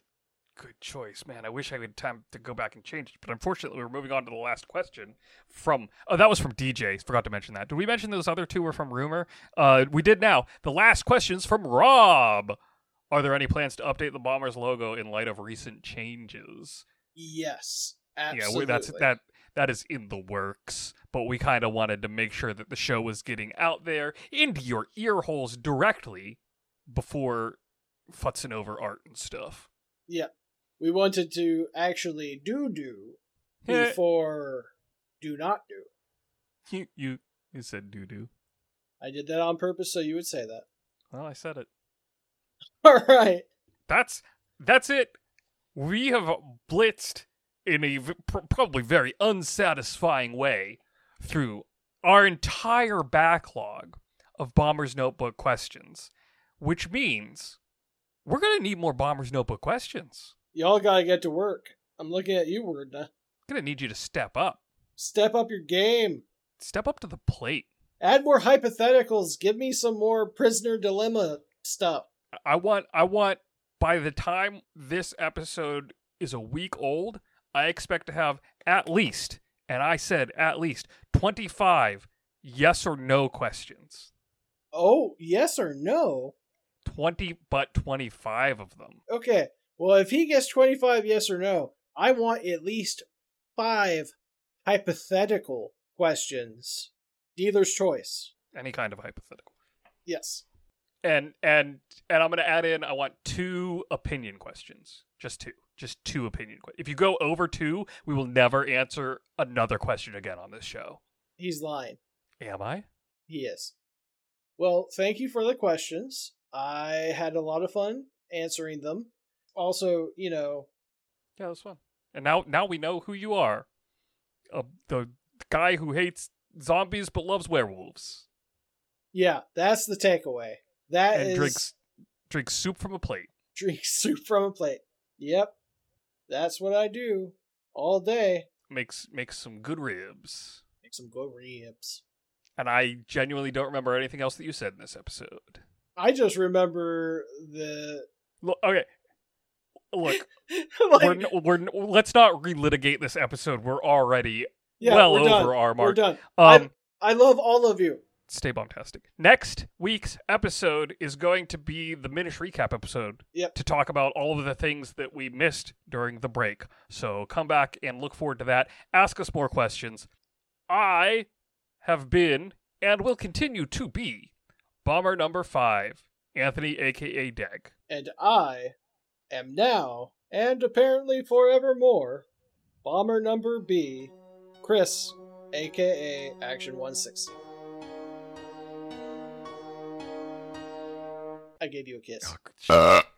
Speaker 1: good choice, man. I wish I had time to go back and change it, but unfortunately, we're moving on to the last question from. Oh, that was from DJ. Forgot to mention that. Did we mention those other two were from Rumor? Uh, we did. Now the last questions from Rob. Are there any plans to update the Bombers logo in light of recent changes?
Speaker 2: Yes,
Speaker 1: Yeah,
Speaker 2: absolutely.
Speaker 1: we, that's that. That is in the works, but we kind of wanted to make sure that the show was getting out there into your ear holes directly before futzing over art and stuff.
Speaker 2: Yeah. we wanted to actually do do
Speaker 1: Eh.
Speaker 2: before do not do.
Speaker 1: You you you said do do.
Speaker 2: I did that on purpose so you would say that.
Speaker 1: Well, I said it. [laughs]
Speaker 2: All right.
Speaker 1: That's that's it. We have blitzed in a v- pr- probably very unsatisfying way through our entire backlog of Bomber's Notebook questions, which means we're gonna need more Bomber's Notebook questions.
Speaker 2: Y'all gotta get to work. I'm looking at you, Wordna.
Speaker 1: gonna need you to step up,
Speaker 2: Step up your game.
Speaker 1: step up to the plate.
Speaker 2: Add more hypotheticals. Give me some more prisoner dilemma stuff.
Speaker 1: I want I want by the time this episode is a week old, I expect to have at least, and I said at least 25 yes or no questions.
Speaker 2: Oh, yes or no?
Speaker 1: 20 but 25 of them.
Speaker 2: Okay. Well, if he gets 25 yes or no, I want at least five hypothetical questions. Dealer's choice.
Speaker 1: Any kind of hypothetical.
Speaker 2: Yes.
Speaker 1: And and and I'm going to add in I want two opinion questions. Just two. Just two opinion questions. If you go over two, we will never answer another question again on this show.
Speaker 2: He's lying.
Speaker 1: Am I?
Speaker 2: He is. Well, thank you for the questions. I had a lot of fun answering them. Also, you know,
Speaker 1: Yeah, that was fun. And now now we know who you are. Uh, the guy who hates zombies but loves werewolves
Speaker 2: yeah, that's the takeaway. That is
Speaker 1: and drinks drinks soup from a plate. [laughs]
Speaker 2: drink soup from a plate. Yep. That's what I do all day.
Speaker 1: Makes makes some good ribs.
Speaker 2: Make some good ribs.
Speaker 1: And I genuinely don't remember anything else that you said in this episode.
Speaker 2: I just remember the
Speaker 1: Look, okay. Look, [laughs]
Speaker 2: like,
Speaker 1: we're, we're let's not relitigate this episode. We're already
Speaker 2: yeah,
Speaker 1: well
Speaker 2: we're
Speaker 1: over
Speaker 2: done.
Speaker 1: our
Speaker 2: We're done.
Speaker 1: Um,
Speaker 2: I love all of you.
Speaker 1: Stay bombastic. Next week's episode is going to be the Minish recap episode
Speaker 2: Yep.
Speaker 1: to talk about all of the things that we missed during the break. So come back and look forward to that. Ask us more questions. I have been and will continue to be bomber number five, Anthony, aka Deg.
Speaker 2: And I am now, and apparently forevermore, bomber number B, Chris, aka Action 160. I gave you a kiss.
Speaker 1: Oh,